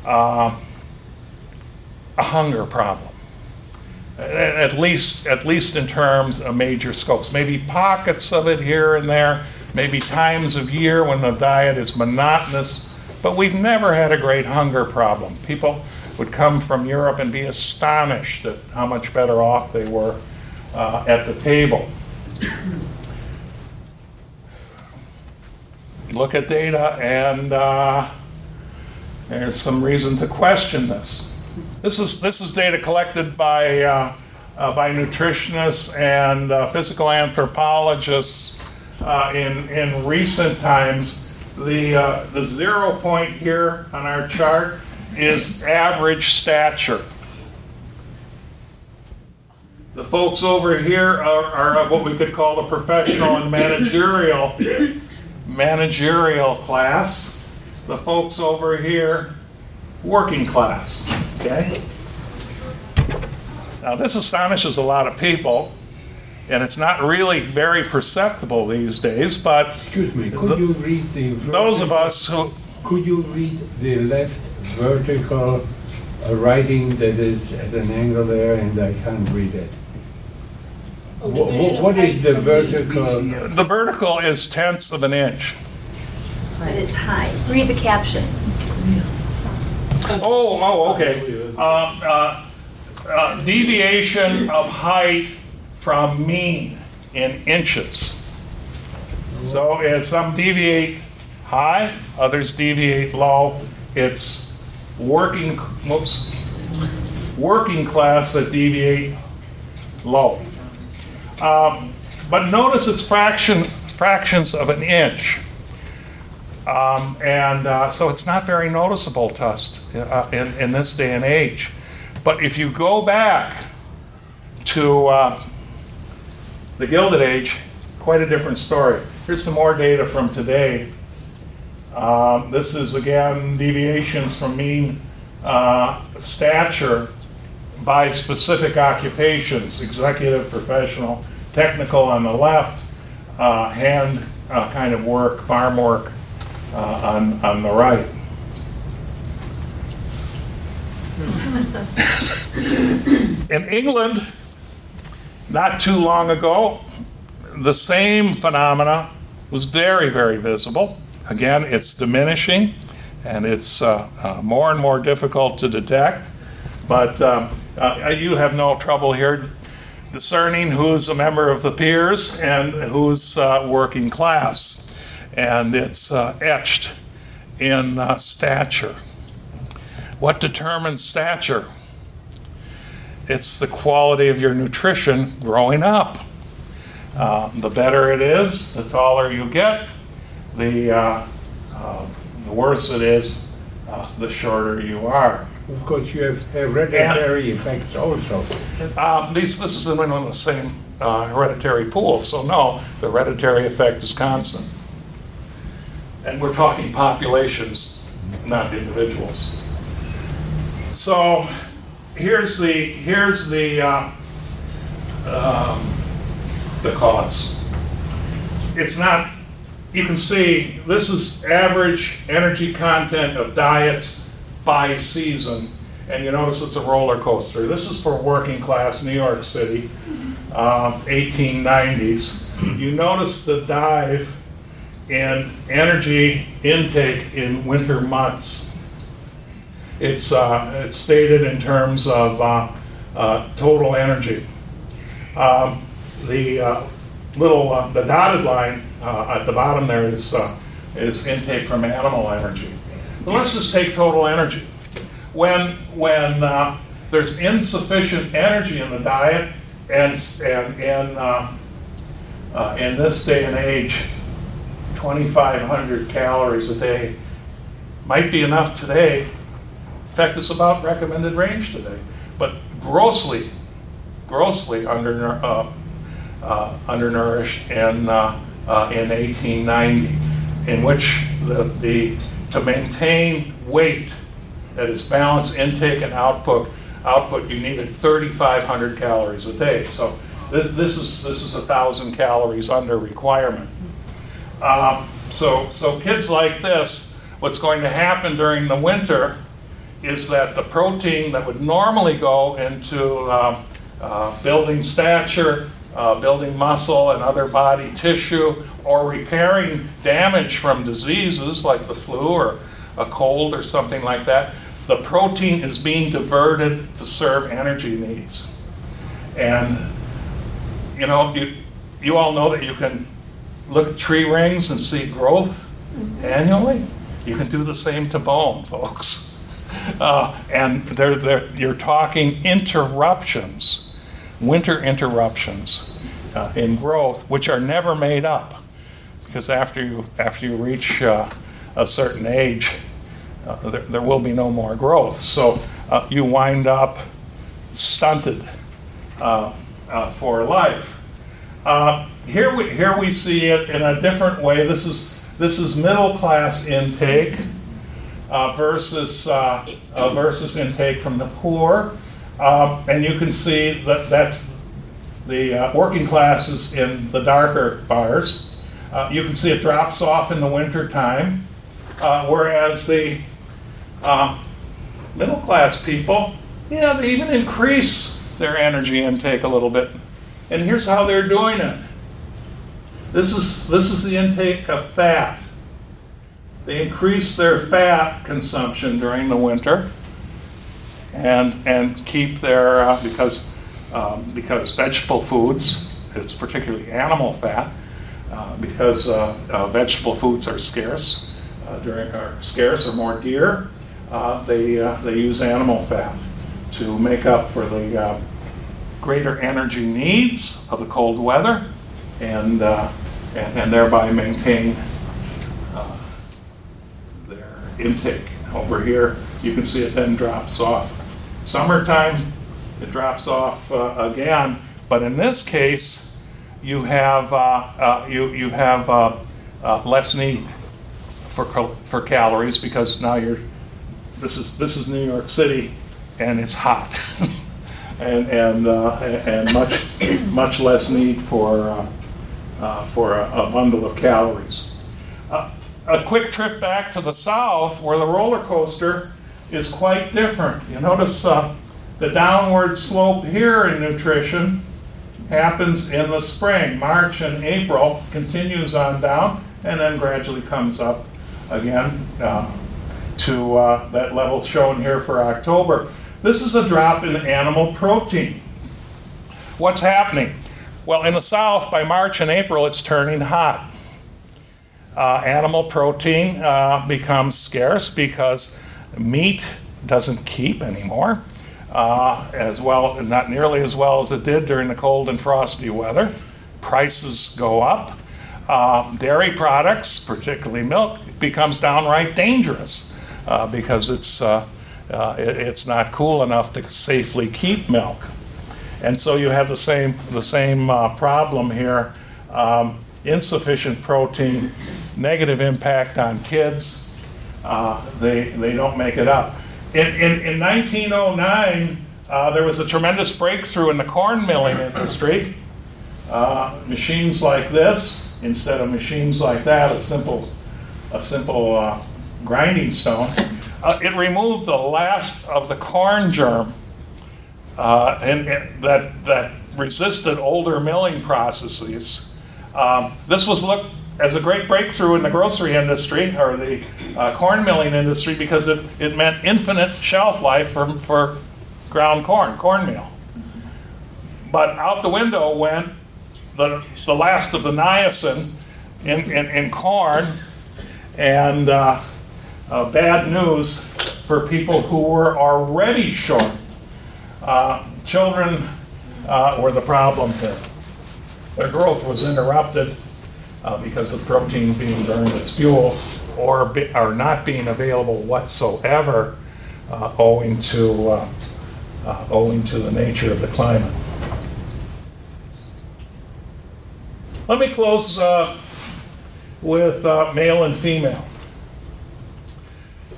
[SPEAKER 2] uh, a hunger problem. At least, at least in terms of major scopes. Maybe pockets of it here and there, maybe times of year when the diet is monotonous, but we've never had a great hunger problem. People would come from Europe and be astonished at how much better off they were uh, at the table. Look at data, and uh, there's some reason to question this. This is, this is data collected by, uh, uh, by nutritionists and uh, physical anthropologists uh, in, in recent times. The, uh, the zero point here on our chart is average stature. The folks over here are, are what we could call the professional and managerial managerial class. The folks over here, working class. Okay? Now, this astonishes a lot of people, and it's not really very perceptible these days, but.
[SPEAKER 3] Excuse me, could you read the.
[SPEAKER 2] Those of us who.
[SPEAKER 3] Could you read the left vertical uh, writing that is at an angle there, and I can't read it?
[SPEAKER 1] Oh,
[SPEAKER 3] What is the vertical?
[SPEAKER 2] The vertical is tenths of an inch.
[SPEAKER 4] But it's high.
[SPEAKER 5] Read the caption.
[SPEAKER 2] Oh, oh, okay. Um, uh, uh, deviation of height from mean in inches. So as some deviate high, others deviate low. It's working, whoops, working class that deviate low. Um, but notice it's fraction, fractions of an inch. Um, and uh, so it's not very noticeable to us uh, in, in this day and age. But if you go back to uh, the Gilded Age, quite a different story. Here's some more data from today. Um, this is again deviations from mean uh, stature by specific occupations executive, professional, technical on the left, uh, hand uh, kind of work, farm work uh, on, on the right. In England, not too long ago, the same phenomena was very, very visible. Again, it's diminishing and it's uh, uh, more and more difficult to detect. But um, uh, you have no trouble here discerning who's a member of the peers and who's uh, working class. And it's uh, etched in uh, stature. What determines stature? It's the quality of your nutrition growing up. Uh, the better it is, the taller you get, the, uh, uh, the worse it is, uh, the shorter you are.
[SPEAKER 3] Of course, you have hereditary effects also.
[SPEAKER 2] Um, these, this is in one of the same uh, hereditary pool, so no, the hereditary effect is constant. And we're talking populations, not individuals. So here's the here's the uh, um, the cause. It's not. You can see this is average energy content of diets by season, and you notice it's a roller coaster. This is for working class New York City, um, 1890s. You notice the dive in energy intake in winter months. It's, uh, it's stated in terms of uh, uh, total energy. Um, the uh, little uh, the dotted line uh, at the bottom there is is intake from animal energy. Let's just take total energy. When when there's insufficient energy in the diet, and and in in this day and age, 2,500 calories a day might be enough today it's about recommended range today, but grossly, grossly under, uh, uh, undernourished in, uh, uh in 1890. in which the, the to maintain weight that is balanced intake and output, output you needed 3,500 calories a day. So this, this is this is a thousand calories under requirement. Um, so so kids like this, what's going to happen during the winter is that the protein that would normally go into um, uh, building stature, uh, building muscle and other body tissue, or repairing damage from diseases like the flu or a cold or something like that, the protein is being diverted to serve energy needs. And, you know, you, you all know that you can look at tree rings and see growth annually. You can do the same to bone, folks. Uh, and they're, they're, you're talking interruptions, winter interruptions uh, in growth, which are never made up. Because after you, after you reach uh, a certain age, uh, there, there will be no more growth. So uh, you wind up stunted uh, for life. Here, we, here we see it in a different way. This is, this is middle class intake uh, versus, uh, uh, versus intake from the poor. Um, and you can see that that's the uh, working classes in the darker bars. Uh, you can see it drops off in the winter time, uh, whereas the middle class people, yeah, they even increase their energy intake a little bit. And here's how they're doing it. This is, this is the intake of fat. They increase their fat consumption during the winter and, and keep their, uh, because, um, because vegetable foods, it's particularly animal fat, uh, because uh, uh vegetable foods are scarce, uh, during, are scarce or more dear, uh, they, they use animal fat to make up for the greater energy needs of the cold weather and, and, and thereby maintain intake. Over here, you can see it then drops off. Summertime, it drops off uh, again, but in this case, you have, uh, uh, you, you have uh, uh, less need for, for calories because now you're, this is, this is New York City and it's hot. and, and, uh, and much, much less need for, for a, a, bundle of calories a quick trip back to the south where the roller coaster is quite different. You notice uh, the downward slope here in nutrition happens in the spring. March and April continues on down and then gradually comes up again uh, to uh, that level shown here for October. This is a drop in animal protein. What's happening? Well, in the south, by March and April, it's turning hot uh, animal protein uh, becomes scarce because meat doesn't keep anymore, uh, as well, not nearly as well as it did during the cold and frosty weather. Prices go up. Uh, dairy products, particularly milk, becomes downright dangerous uh, because it's, it, it's not cool enough to safely keep milk. And so you have the same, the same problem here. Um, insufficient protein negative impact on kids. Uh, they, they don't make it up. In, in, in 1909, uh, there was a tremendous breakthrough in the corn milling industry. Uh, machines like this, instead of machines like that, a simple, a simple uh, grinding stone, uh, it removed the last of the corn germ uh, and, and that, that resisted older milling processes. Um, this was looked as a great breakthrough in the grocery industry or the uh, corn milling industry because it, it meant infinite shelf life for, for ground corn, cornmeal. But out the window went the, the last of the niacin in, in, in corn, and uh, uh, bad news for people who were already short. Uh, children uh, were the problem here. Their growth was interrupted uh, because of protein being burned as fuel or, be, or not being available whatsoever uh, owing, to, uh, uh, owing to the nature of the climate. Let me close uh, with uh, male and female.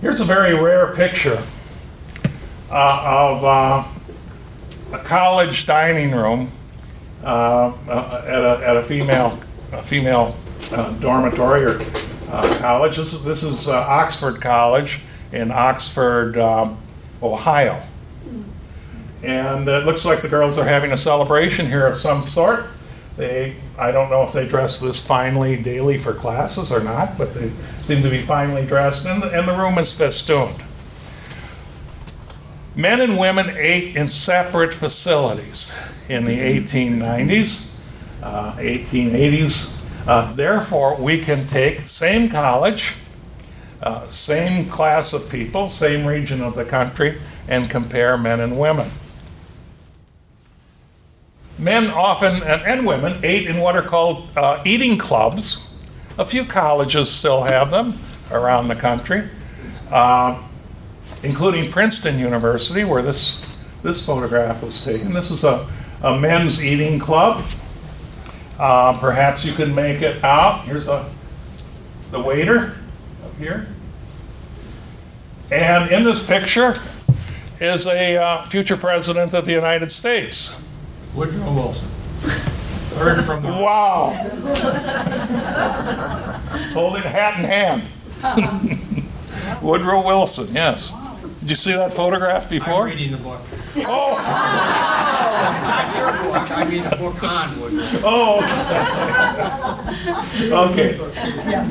[SPEAKER 2] Here's a very rare picture of a college dining room uh, uh, at, a, at a female a female uh, dormitory or college. This is this is Oxford College in Oxford, um, Ohio, and it looks like the girls are having a celebration here of some sort. They I don't know if they dress this finely daily for classes or not, but they seem to be finely dressed, and the, and the room is festooned. Men and women ate in separate facilities in the 1890s, uh, 1880s. Uh, therefore, we can take same college, uh, same class of people, same region of the country, and compare men and women. Men often, and, women, ate in what are called uh, eating clubs. A few colleges still have them around the country. Uh, including Princeton University, where this, this photograph was taken. This is a, a men's eating club. Uh, perhaps you can make it out. Here's a, the waiter up here. And in this picture is a uh, future president of the United States.
[SPEAKER 5] Woodrow Wilson. Third from the.
[SPEAKER 2] Wow. Holding hat in hand. Woodrow Wilson, yes. Did you see that photograph
[SPEAKER 5] I'm
[SPEAKER 2] before?
[SPEAKER 5] reading the book.
[SPEAKER 2] Oh,
[SPEAKER 5] Not your book, I mean the book on
[SPEAKER 2] oh. Okay,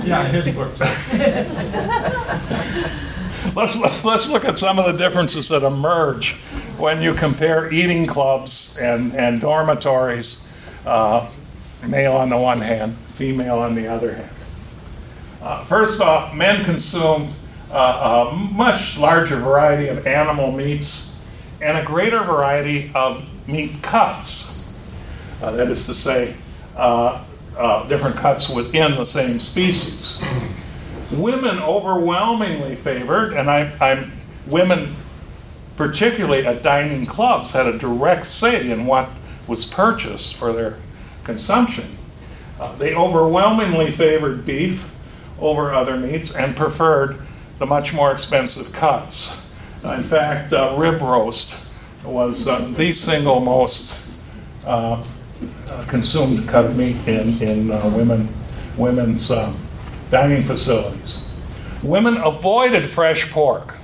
[SPEAKER 5] Yeah, his book
[SPEAKER 2] let's, let's look at some of the differences that emerge when you compare eating clubs and, and dormitories, uh, male on the one hand, female on the other hand. Uh, First off, men consume uh, a much larger variety of animal meats and a greater variety of meat cuts. Uh, that is to say, uh, uh, different cuts within the same species. Women overwhelmingly favored, and I, I'm women, particularly at dining clubs, had a direct say in what was purchased for their consumption. Uh, they overwhelmingly favored beef over other meats and preferred the much more expensive cuts. Uh, in fact, uh, rib roast was uh, the single most uh, uh, consumed cut of meat in, in uh, women, women's dining facilities. Women avoided fresh pork.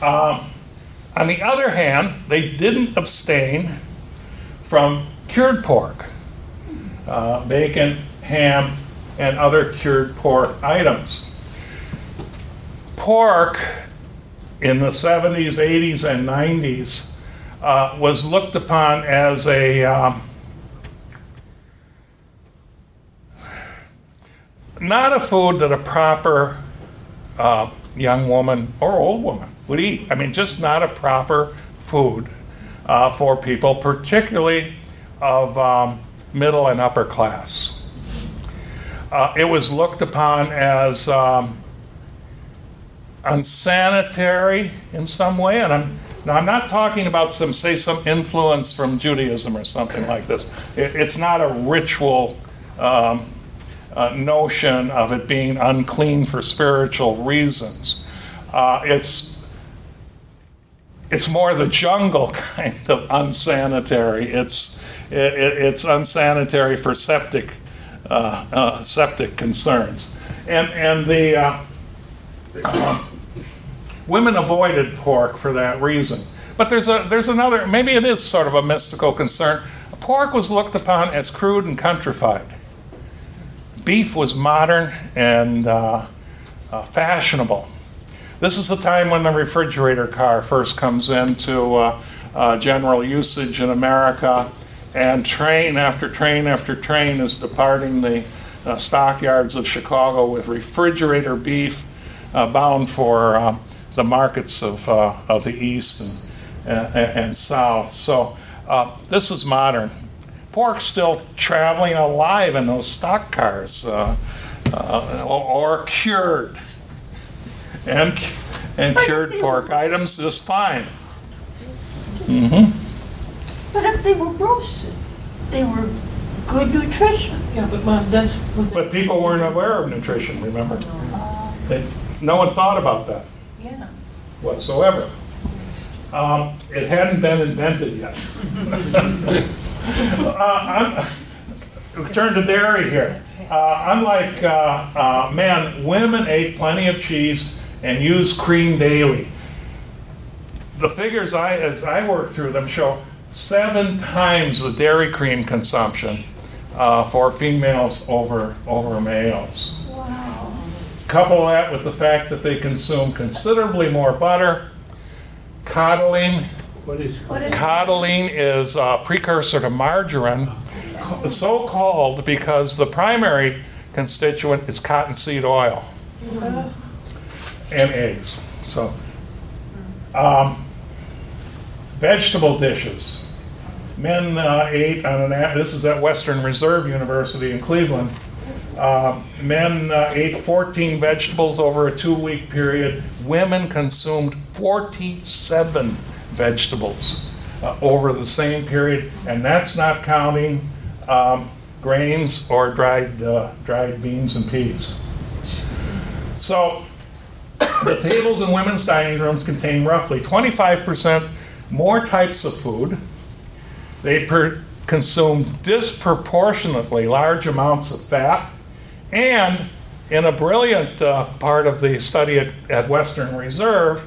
[SPEAKER 2] Um, on the other hand, they didn't abstain from cured pork, uh, bacon, ham, and other cured pork items. Pork in the 70s, 80s, and 90s uh, was looked upon as a um, not a food that a proper uh, young woman or old woman would eat. I mean, just not a proper food uh, for people, particularly of um, middle and upper class. Uh, it was looked upon as um, unsanitary in some way, and I'm now I'm not talking about some say some influence from Judaism or something like this. It, it's not a ritual um, uh, notion of it being unclean for spiritual reasons. Uh, it's it's more the jungle kind of unsanitary. It's it, it, it's unsanitary for septic uh, uh, septic concerns, and and the uh, women avoided pork for that reason. But there's a there's another maybe it is sort of a mystical concern. Pork was looked upon as crude and countrified. Beef was modern and uh, uh, fashionable. This is the time when the refrigerator car first comes into uh, uh, general usage in America, and train after train after train is departing the uh, stockyards of Chicago with refrigerator beef uh, bound for uh, the markets of, uh, of the East and, and, and South. So uh, this is modern. Pork's still traveling alive in those stock cars, uh, uh, or, or cured. And, and cured pork items just fine. Mm-hmm.
[SPEAKER 4] But if they were roasted, they were good nutrition.
[SPEAKER 1] Yeah, but mom, that's.
[SPEAKER 2] But people weren't aware of nutrition, remember? They, no one thought about that
[SPEAKER 4] Yeah.
[SPEAKER 2] whatsoever. Um, it hadn't been invented yet. uh, turn to dairy here. Uh, unlike uh, uh, men, women ate plenty of cheese and used cream daily. The figures I, as I work through them, show seven times the dairy cream consumption uh, for females over over males.
[SPEAKER 4] Wow.
[SPEAKER 2] Couple that with the fact that they consume considerably more butter. Cottolene,
[SPEAKER 3] What is,
[SPEAKER 4] What is
[SPEAKER 2] Cottolene is a precursor to margarine, so called because the primary constituent is cottonseed oil and eggs. So, um, vegetable dishes. Men uh, ate on an, this is at Western Reserve University in Cleveland. Uh, men uh, ate 14 vegetables over a two week period. Women consumed 47 vegetables uh, over the same period, and that's not counting um, grains or dried, uh, dried beans and peas. So, the tables in women's dining rooms contain roughly 25% more types of food. They per- consume disproportionately large amounts of fat. And in a brilliant uh, part of the study at, at Western Reserve,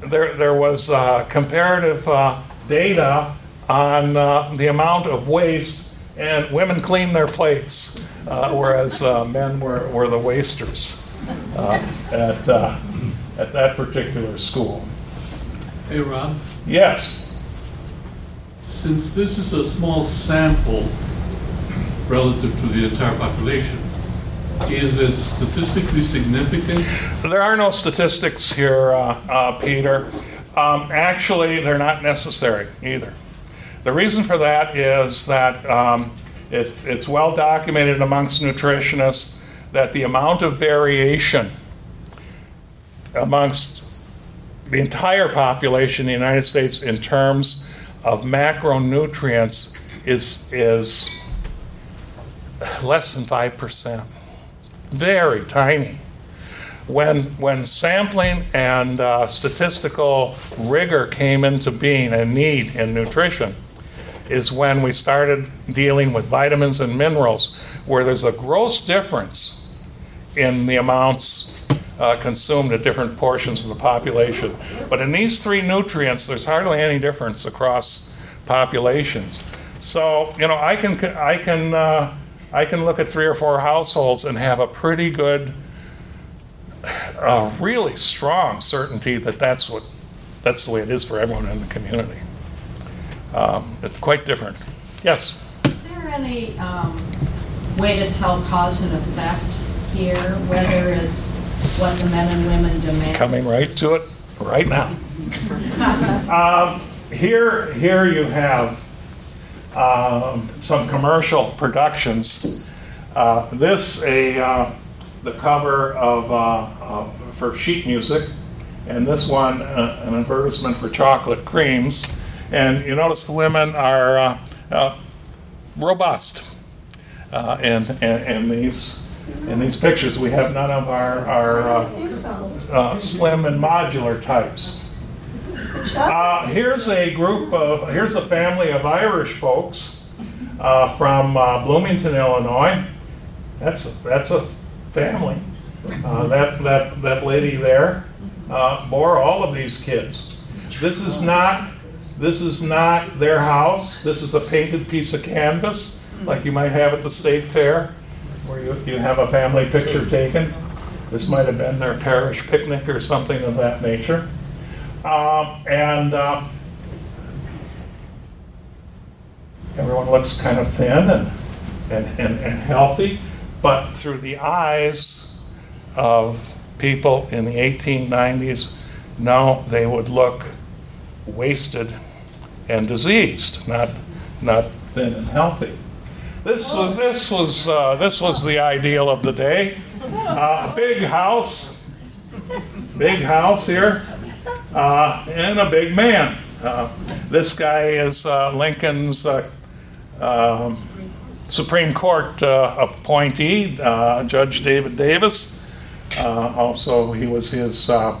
[SPEAKER 2] there, there was uh, comparative uh, data on uh, the amount of waste, and women cleaned their plates, uh, whereas uh, men were, were the wasters uh, at, uh, at that particular school.
[SPEAKER 6] Hey, Rob,
[SPEAKER 2] Yes,
[SPEAKER 6] since this is a small sample relative to the entire population, is it statistically significant?
[SPEAKER 2] there are no statistics here, uh, uh, Peter. Um, actually, they're not necessary either. The reason for that is that um, it's, it's well documented amongst nutritionists that the amount of variation amongst the entire population in the United States in terms of macronutrients is, is less than 5%. Very tiny. When, when sampling and uh, statistical rigor came into being and need in nutrition, is when we started dealing with vitamins and minerals, where there's a gross difference in the amounts uh, consumed at different portions of the population. But in these three nutrients, there's hardly any difference across populations. So, you know, I can, I can, uh, I can look at three or four households and have a pretty good, uh, really strong certainty that that's what, that's the way it is for everyone in the community. Um, it's quite different. Yes.
[SPEAKER 7] Is there any um, way to tell cause and effect here, whether it's what the men and women demand?
[SPEAKER 2] coming right to it right now. Um, Here, here you have um, some commercial productions. Uh, This, a, uh, the cover of, uh, of- for sheet music, and this one, uh, an advertisement for chocolate creams. And you notice the women are uh, uh, robust uh, in, in in these, in these pictures. We have none of our, our uh,
[SPEAKER 4] I think so.
[SPEAKER 2] uh, slim and modular types. Uh, here's a group of, here's a family of Irish folks uh, from uh, Bloomington, Illinois. That's, a, that's a family. Uh, that, that, that lady there uh, bore all of these kids. This is not, this is not their house. This is a painted piece of canvas, like you might have at the state fair, where you, you have a family picture taken. This might have been their parish picnic or something of that nature. Um, and um, everyone looks kind of thin and, and, and, and healthy, but through the eyes of people in the 1890s, no, they would look wasted and diseased, not, not thin and healthy. This, uh, this, was, uh, this was the ideal of the day. Uh, a big house, big house here, uh, and a big man. Uh, this guy is uh, Lincoln's uh, um, Supreme Court uh, appointee, uh, Judge David Davis. Uh, Also, he was his uh,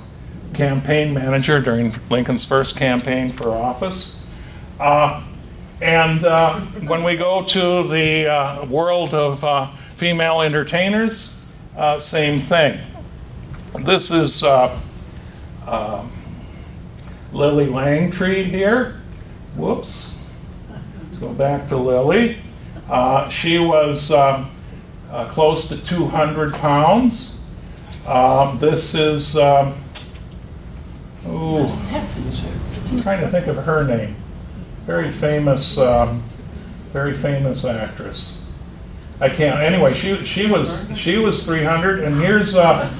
[SPEAKER 2] campaign manager during Lincoln's first campaign for office. Uh, And uh, when we go to the uh, world of uh, female entertainers, uh, same thing. This is uh, um, Lillie Langtry here. Whoops. Let's go back to Lillie. Uh, she was um, uh, close to 200 pounds. Um, this is, um, ooh, I'm trying to think of her name. Very famous, um, very famous actress. I can't. Anyway, she she was she was 300, and here's uh,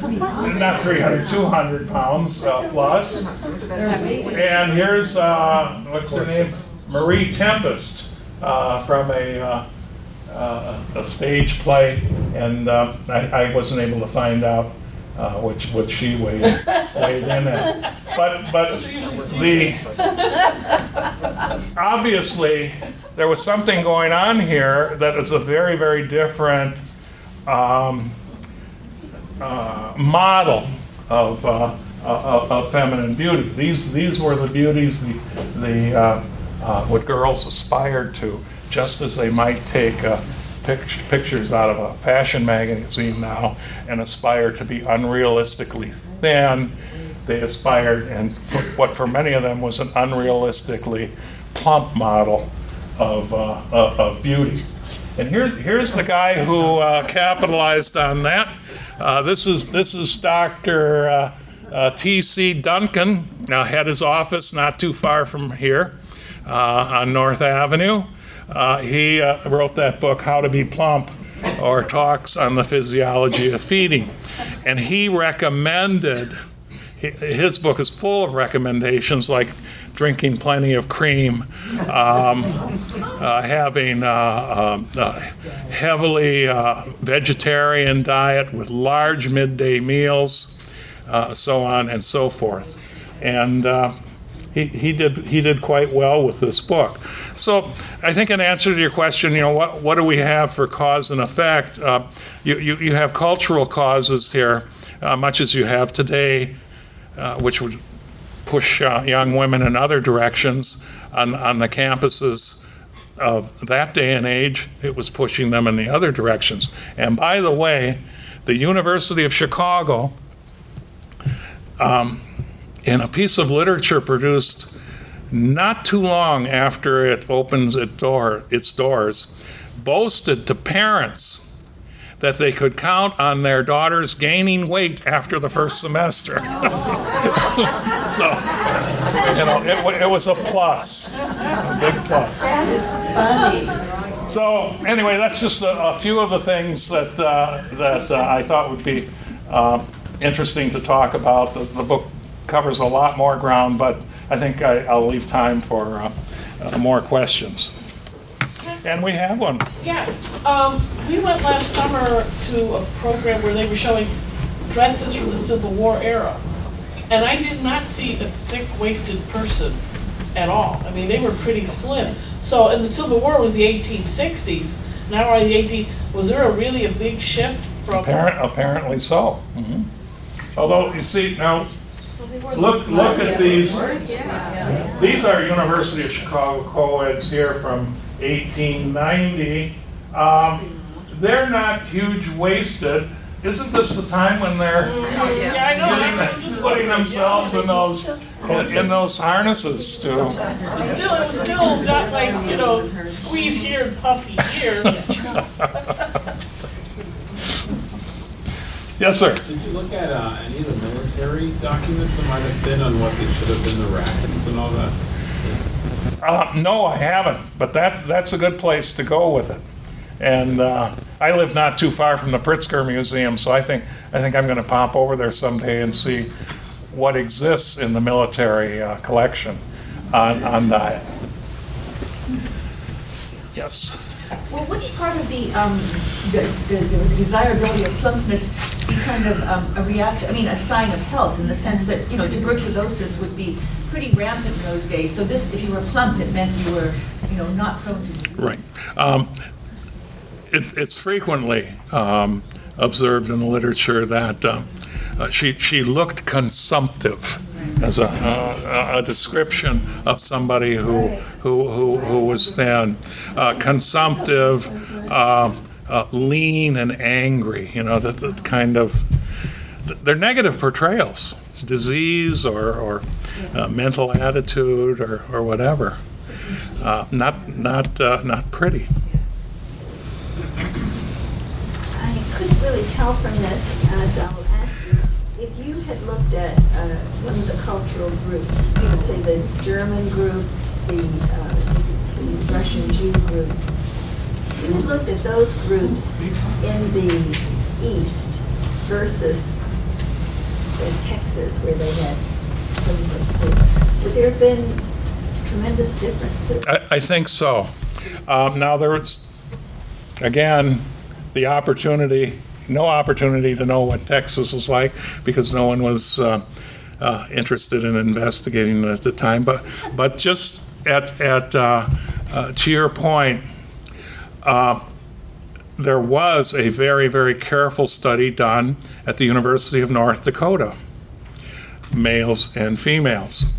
[SPEAKER 2] not 300, 200 pounds uh, plus. And here's uh, what's her name, Marie Tempest uh, from a uh, uh, a stage play, and uh, I, I wasn't able to find out uh, what what she weighed weighed in at. But but the obviously there was something going on here that is a very very different um, uh, model of, uh, of, of feminine beauty. These these were the beauties the the uh, uh, what girls aspired to, just as they might take uh, pic- pictures out of a fashion magazine now and aspire to be unrealistically thin. They aspired, and what for many of them was an unrealistically plump model of, uh, of, beauty. And here, here's the guy who uh, capitalized on that. Uh, this is this is Dr. Uh, uh, T.C. Duncan. Now had his office not too far from here uh, on North Avenue. He wrote that book, How to Be Plump, or Talks on the Physiology of Feeding, and he recommended. His book is full of recommendations like drinking plenty of cream, um, uh, having a uh, uh, heavily uh, vegetarian diet with large midday meals, so on and so forth. And he, he did he did quite well with this book. So I think in answer to your question, you know, what what do we have for cause and effect? Uh, you, you you have cultural causes here, uh, much as you have today, uh, which would push uh, young women in other directions on, on the campuses of that day and age. It was pushing them in the other directions. And by the way, the University of Chicago, um, in a piece of literature produced not too long after it opens its, door, its doors, boasted to parents that they could count on their daughters gaining weight after the first semester. so, you know, it, it was a plus, a big plus.
[SPEAKER 4] That is funny.
[SPEAKER 2] So anyway, that's just a, a few of the things that uh, that uh, I thought would be uh, interesting to talk about. The, the book covers a lot more ground, but I think I, I'll leave time for uh, uh, more questions. And we have one.
[SPEAKER 1] Yeah, um, we went last summer to a program where they were showing dresses from the Civil War era. And I did not see a thick-waisted person at all. I mean, they were pretty slim. So, and the Civil War was the eighteen sixties. Now we're in the eighteen, was there a really a big shift from?
[SPEAKER 2] Apparent, apparently so. Mhm. Although you see now, look look at these. These are University of Chicago co-eds here from 1890. Um, they're not huge wasted. Isn't this the time when they're
[SPEAKER 1] Yeah, I know, I'm
[SPEAKER 2] getting,
[SPEAKER 1] just
[SPEAKER 2] putting themselves in those in those harnesses to?
[SPEAKER 1] Still, still not like, you know, squeeze here and puffy here.
[SPEAKER 2] Yes, sir.
[SPEAKER 8] Did you look at uh, any of the military documents that might have been on what they should have been the rackets and all that?
[SPEAKER 2] Uh, no, I haven't, but that's, that's a good place to go with it. And uh, I live not too far from the Pritzker Museum, so I think, I think I'm going to pop over there someday and see what exists in the military uh, collection on, on diet. Yes.
[SPEAKER 9] Well, wouldn't part of the, um, the, the the desirability of plumpness be kind of um, a reaction, I mean, a sign of health in the sense that, you know, tuberculosis would be pretty rampant in those days. So this, if you were plump, it meant you were, you know, not prone to disease.
[SPEAKER 2] Right. Um, it, it's frequently um, observed in the literature that uh, uh, she, she looked consumptive as a, a, a description of somebody who, who, who, who was thin. Uh, consumptive, uh, uh, lean, and angry. You know, that, that kind of, they're negative portrayals, disease or, or uh, mental attitude or, or whatever. Uh, not, not, uh, not pretty.
[SPEAKER 4] I couldn't really tell from this, uh, so if you had looked at uh, one of the cultural groups, let's say the German group, the uh, the Russian Jew group, you had looked at those groups in the East versus, say, Texas, where they had some of those groups, would there have been tremendous differences?
[SPEAKER 2] I, I think so. Um, now, there's, again, the opportunity, no opportunity to know what Texas was like because no one was uh, uh, interested in investigating at the time. But, but just at, at uh, uh, to your point, uh, there was a very, very careful study done at the University of North Dakota, males and females.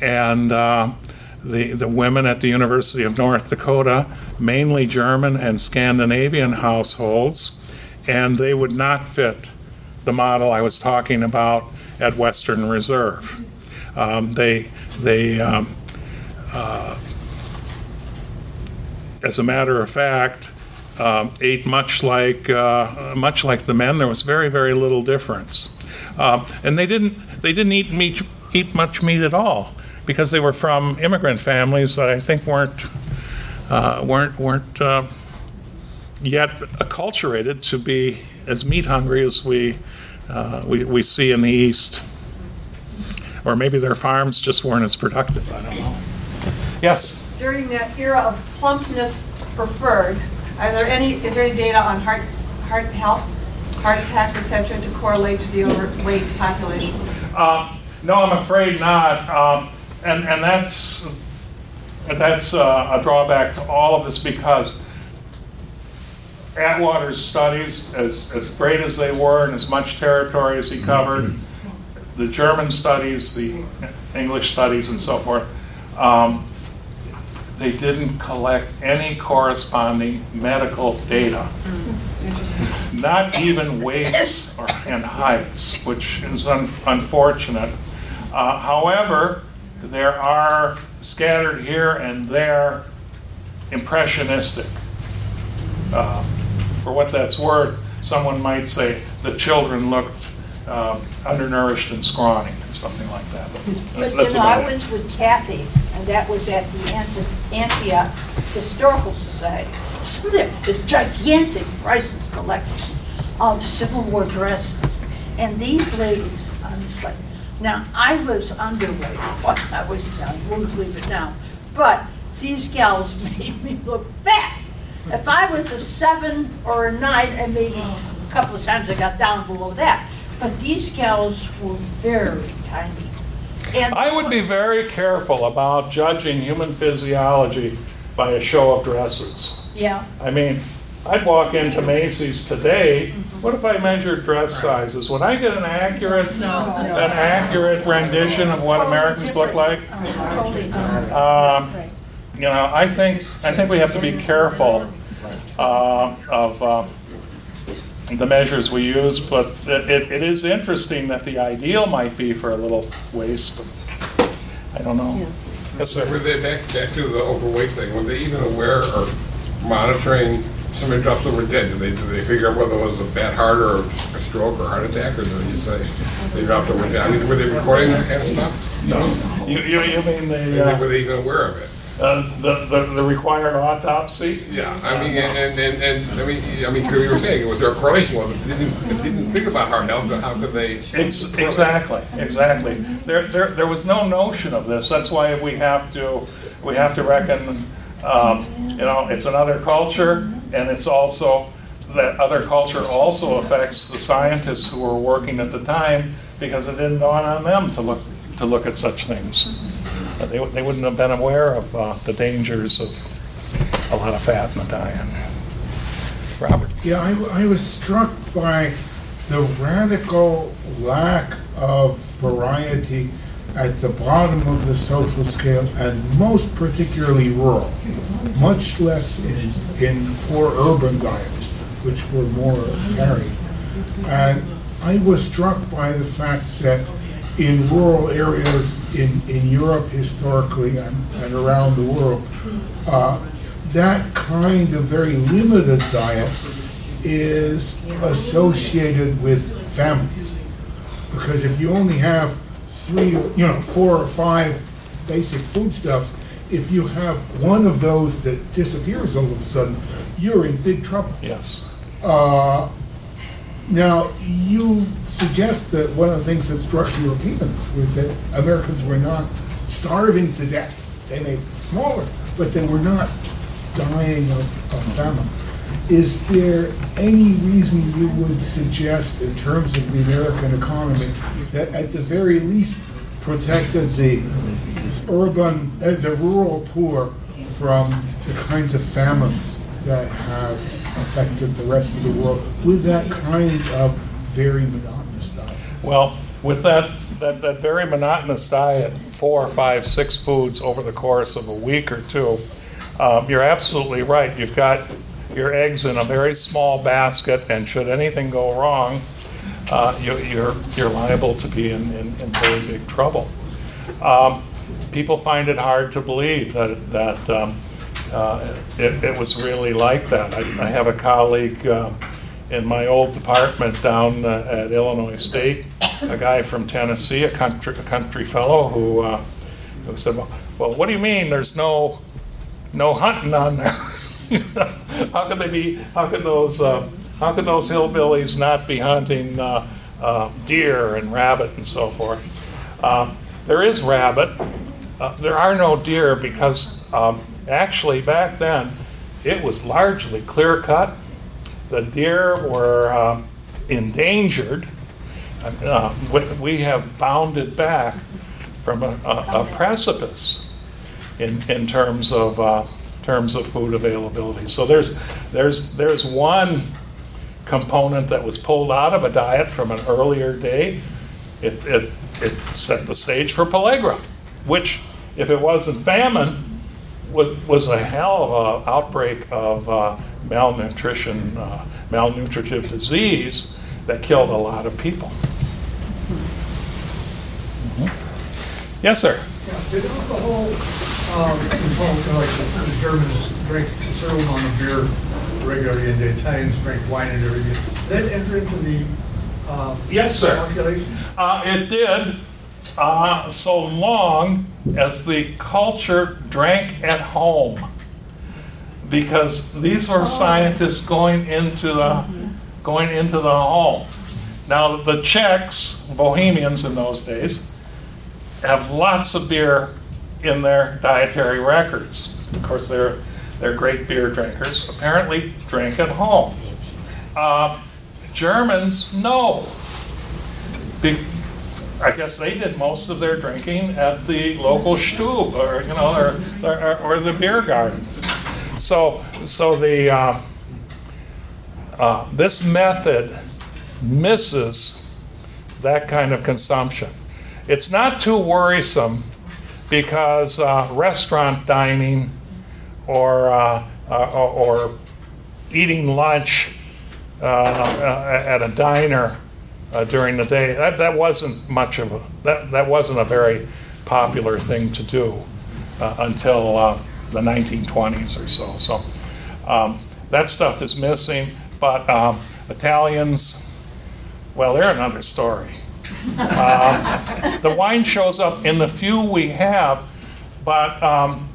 [SPEAKER 2] And the, the women at the University of North Dakota, mainly German and Scandinavian households, and they would not fit the model I was talking about at Western Reserve. Um, they, they, um, uh, as a matter of fact, um, ate much like uh, much like the men. There was very very little difference, um, and they didn't they didn't eat meat eat much meat at all because they were from immigrant families that I think weren't uh, weren't weren't uh, yet acculturated to be as meat hungry as we, uh, we we see in the East. Or maybe their farms just weren't as productive. I don't know. Yes.
[SPEAKER 10] During that era of plumpness preferred, are there any, is there any data on heart, heart health, heart attacks, et cetera, to correlate to the overweight population?
[SPEAKER 2] Uh, No, I'm afraid not. Um, And, and that's, that's uh, a drawback to all of this because Atwater's studies, as, as great as they were and as much territory as he covered, the German studies, the English studies and so forth, um, they didn't collect any corresponding medical data. Not even weights or, and heights, which is un- unfortunate. Uh, however, there are scattered here and there impressionistic. Uh, for what that's worth, someone might say the children looked uh, undernourished and scrawny or something like that. But
[SPEAKER 11] But, you know, I was with Kathy, and that was at the Antioch Historical Society. So there, this gigantic priceless collection of Civil War dresses. And these ladies, I'm just like, now, I was underweight when I was young, wouldn't believe it now. But these gals made me look fat. If I was a seven or a nine, and maybe a couple of times I got down below that. But these gals were very tiny. And
[SPEAKER 2] I would be very careful about judging human physiology by a show of dresses.
[SPEAKER 11] Yeah,
[SPEAKER 2] I mean, I'd walk into Macy's today, what if I measured dress sizes? Would I get an accurate, an accurate rendition of what Americans look like? Um, You know, I think, I think we have to be careful uh, of uh, the measures we use, but it, it- it is interesting that the ideal might be for a little waist, but I don't know. Yes, sir.
[SPEAKER 12] Were they, back, back to the overweight thing, were they even aware or monitoring somebody drops over dead? Did they, did they figure out whether it was a bad heart or a stroke or heart attack, or did he say they dropped over dead? I mean, were they recording that kind of stuff? No.
[SPEAKER 2] You, you you mean the,
[SPEAKER 12] Were
[SPEAKER 2] uh,
[SPEAKER 12] they even aware of it?
[SPEAKER 2] Uh, the, the the required autopsy?
[SPEAKER 12] Yeah, I mean, and, and, and, I mean, I mean, you were saying, was there a correlation? Well, if they didn't, if they didn't think about heart health, then how could they?
[SPEAKER 2] Ex- Exactly, exactly. There, there, there was no notion of this. That's why we have to, we have to reckon, um, you know, it's another culture, and it's also, that other culture also affects the scientists who were working at the time, because it didn't dawn on them to look, to look at such things. They, they wouldn't have been aware of uh, the dangers of a lot of fat in the diet. Robert?
[SPEAKER 13] Yeah, I, I was struck by the radical lack of variety at the bottom of the social scale and most particularly rural, much less in, in poor urban diets, which were more varied. And I was struck by the fact that in rural areas in, in Europe historically and, and around the world, uh, that kind of very limited diet is associated with famines. Because if you only have three, you know, four or five basic foodstuffs, if you have one of those that disappears all of a sudden, you're in big trouble.
[SPEAKER 2] Yes.
[SPEAKER 13] Uh, now, you suggest that one of the things that struck Europeans was that Americans were not starving to death. They made smaller, but they were not dying of, of famine. Is there any reason you would suggest, in terms of the American economy, that at the very least protected the urban, uh, the rural poor from the kinds of famines that have affected the rest of the world with that kind of very monotonous diet?
[SPEAKER 2] Well, with that, that, that very monotonous diet, four or five, six foods over the course of a week or two, um, you're absolutely right. You've got your eggs in a very small basket, and should anything go wrong, uh, you, you're, you're liable to be in, in, in very big trouble. Um, people find it hard to believe that, that um, uh, it, it was really like that. I, I have a colleague uh, in my old department down uh, at Illinois State, a guy from Tennessee, a country, a country fellow who, uh, who said, well, well, what do you mean there's no, no hunting on there? how could they be, how could those, uh, how could those hillbillies not be hunting uh, uh, deer and rabbit and so forth? Um, there is rabbit. Uh, there are no deer because um, actually back then it was largely clear cut. The deer were um, endangered. Uh, we, we have bounded back from a, a, a precipice in, in terms of uh, terms of food availability. So there's there's there's one component that was pulled out of a diet from an earlier day. It, it, it set the stage for pellagra, which, if it wasn't famine, was, was a hell of an outbreak of uh, malnutrition, uh, malnutritive disease that killed a lot of people. Mhm. Yes, sir.
[SPEAKER 5] Yeah, Did alcohol, um, involve, like, the Germans drank considerable amount of beer regularly, and the Italians drank wine and everything, did that enter into the, um,
[SPEAKER 2] Yes, sir.
[SPEAKER 5] calculations?
[SPEAKER 2] Uh, it did, uh, so long as the culture drank at home. Because these were scientists going into the, going into the home. Now, the Czechs, Bohemians in those days, have lots of beer in their dietary records. Of course, they're, they're great beer drinkers, apparently drank at home. Uh, Germans, no. Be- I guess they did most of their drinking at the local Stube or, you know, or, or, or the beer garden. So, so the, uh, uh, this method misses that kind of consumption. It's not too worrisome because uh, restaurant dining or, uh, uh, or eating lunch uh, at a diner uh, during the day, that, that wasn't much of a, that, that wasn't a very popular thing to do uh, until uh, the 1920s or so. So um, that stuff is missing, but um, Italians, well, they're another story. Uh, the wine shows up in the few we have, but um,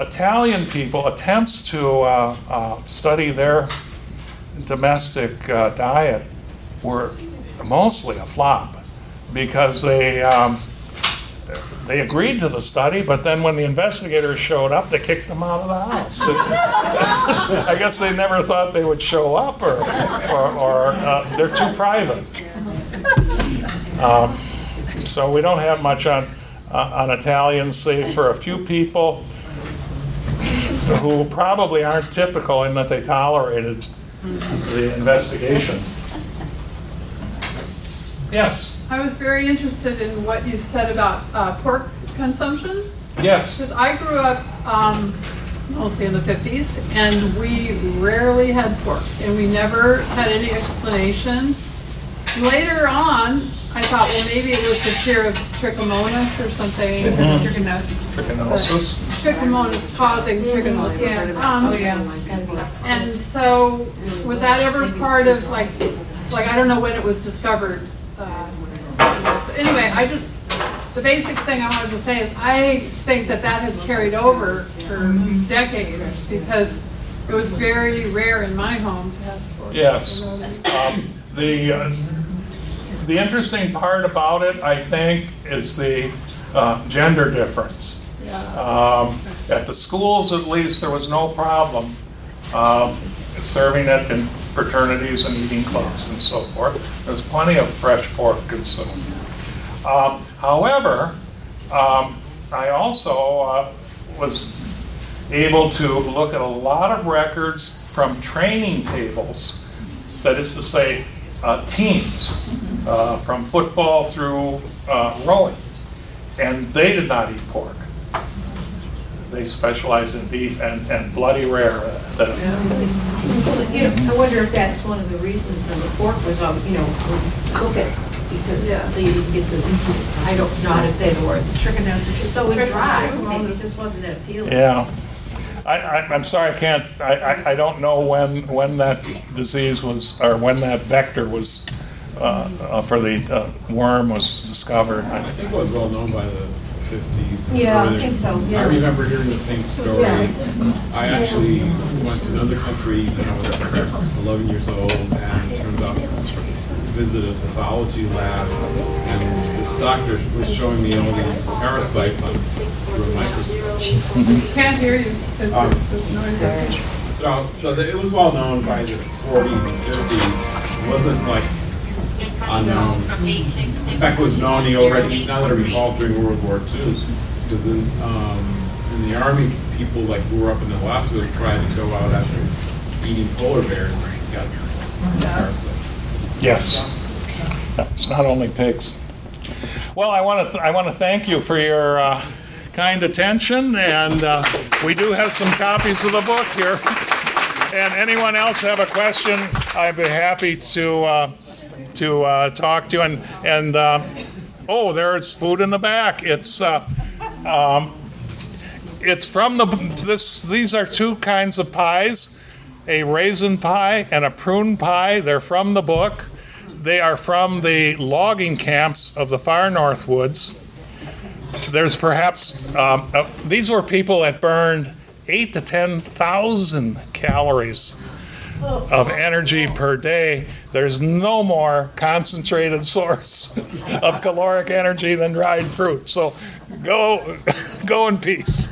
[SPEAKER 2] Italian people attempts to uh, uh, study their domestic uh, diet were mostly a flop because they um, they agreed to the study, but then when the investigators showed up, they kicked them out of the house. I guess they never thought they would show up, or or, or uh, they're too private. Um, so we don't have much on uh, on Italians, save for a few people who probably aren't typical in that they tolerated the investigation. Yes,
[SPEAKER 14] I was very interested in what you said about uh, pork consumption.
[SPEAKER 2] yes.
[SPEAKER 14] Because I grew up um, mostly in the 50s, and we rarely had pork, and we never had any explanation. Later on, I thought, well, maybe it was the fear of trichomonas or something.
[SPEAKER 2] Trichinosis.
[SPEAKER 14] Trichomonas causing trichinosis.
[SPEAKER 10] Yeah.
[SPEAKER 14] Um,
[SPEAKER 10] Oh, yeah.
[SPEAKER 14] And so, was that ever part of, like, like, I don't know when it was discovered. Uh, But anyway, I just, the basic thing I wanted to say is, I think that that has carried over for decades, because it was very rare in my home to have.
[SPEAKER 2] Yes. Um, The, uh, the interesting part about it, I think, is the uh, gender difference. Um, At the schools, at least, there was no problem um, serving it in fraternities and eating clubs and so forth. There's plenty of fresh pork consumed. Um, However, um, I also uh, was able to look at a lot of records from training tables, that is to say, uh, teams, uh, from football through uh, rowing, and they did not eat pork. They specialize in beef and, and bloody rare. uh, that-
[SPEAKER 4] You know, I wonder if that's one of the reasons that the pork was, um, you know, was cook it, because, so you didn't get the, I don't know how to say the word.
[SPEAKER 10] the Trichinosis.
[SPEAKER 4] So it was dry, maybe it just wasn't that appealing.
[SPEAKER 2] Yeah. I, I, I'm sorry, I can't, I, I, I don't know when, when that disease was, or when that vector was, uh, uh, for the uh, worm was discovered.
[SPEAKER 8] I think it was well known by the fifties.
[SPEAKER 4] Yeah, I think so, yeah.
[SPEAKER 8] I remember hearing the same story.
[SPEAKER 4] Yeah.
[SPEAKER 8] I actually went to another country when I was eleven years old, and it turns out visited a pathology lab, and this doctor was showing me all these parasites on through a microscope.
[SPEAKER 14] Can't hear you, because
[SPEAKER 8] Um,
[SPEAKER 14] there's noise.
[SPEAKER 8] So, so that it was well known by the forties and fifties. It wasn't like unknown. In fact, was known he already, now that it resolved during World War II, because in, um, in the army, people like who were up in Alaska tried to go out after eating polar bears and got parasites.
[SPEAKER 2] Yes. It's not only pigs. Well, I want to, I want to thank you for your uh, kind attention, and uh, we do have some copies of the book here. And anyone else have a question, I'd be happy to, uh, to uh, talk to you. And, and, uh, oh, there's food in the back. It's, uh, um, it's from the, this, these are two kinds of pies, a raisin pie and a prune pie. They're from the book. They are from the logging camps of the far north woods. There's perhaps, um, uh, these were people that burned eight to 10,000 calories of energy per day. There's no more concentrated source of caloric energy than dried fruit. So go, go in peace.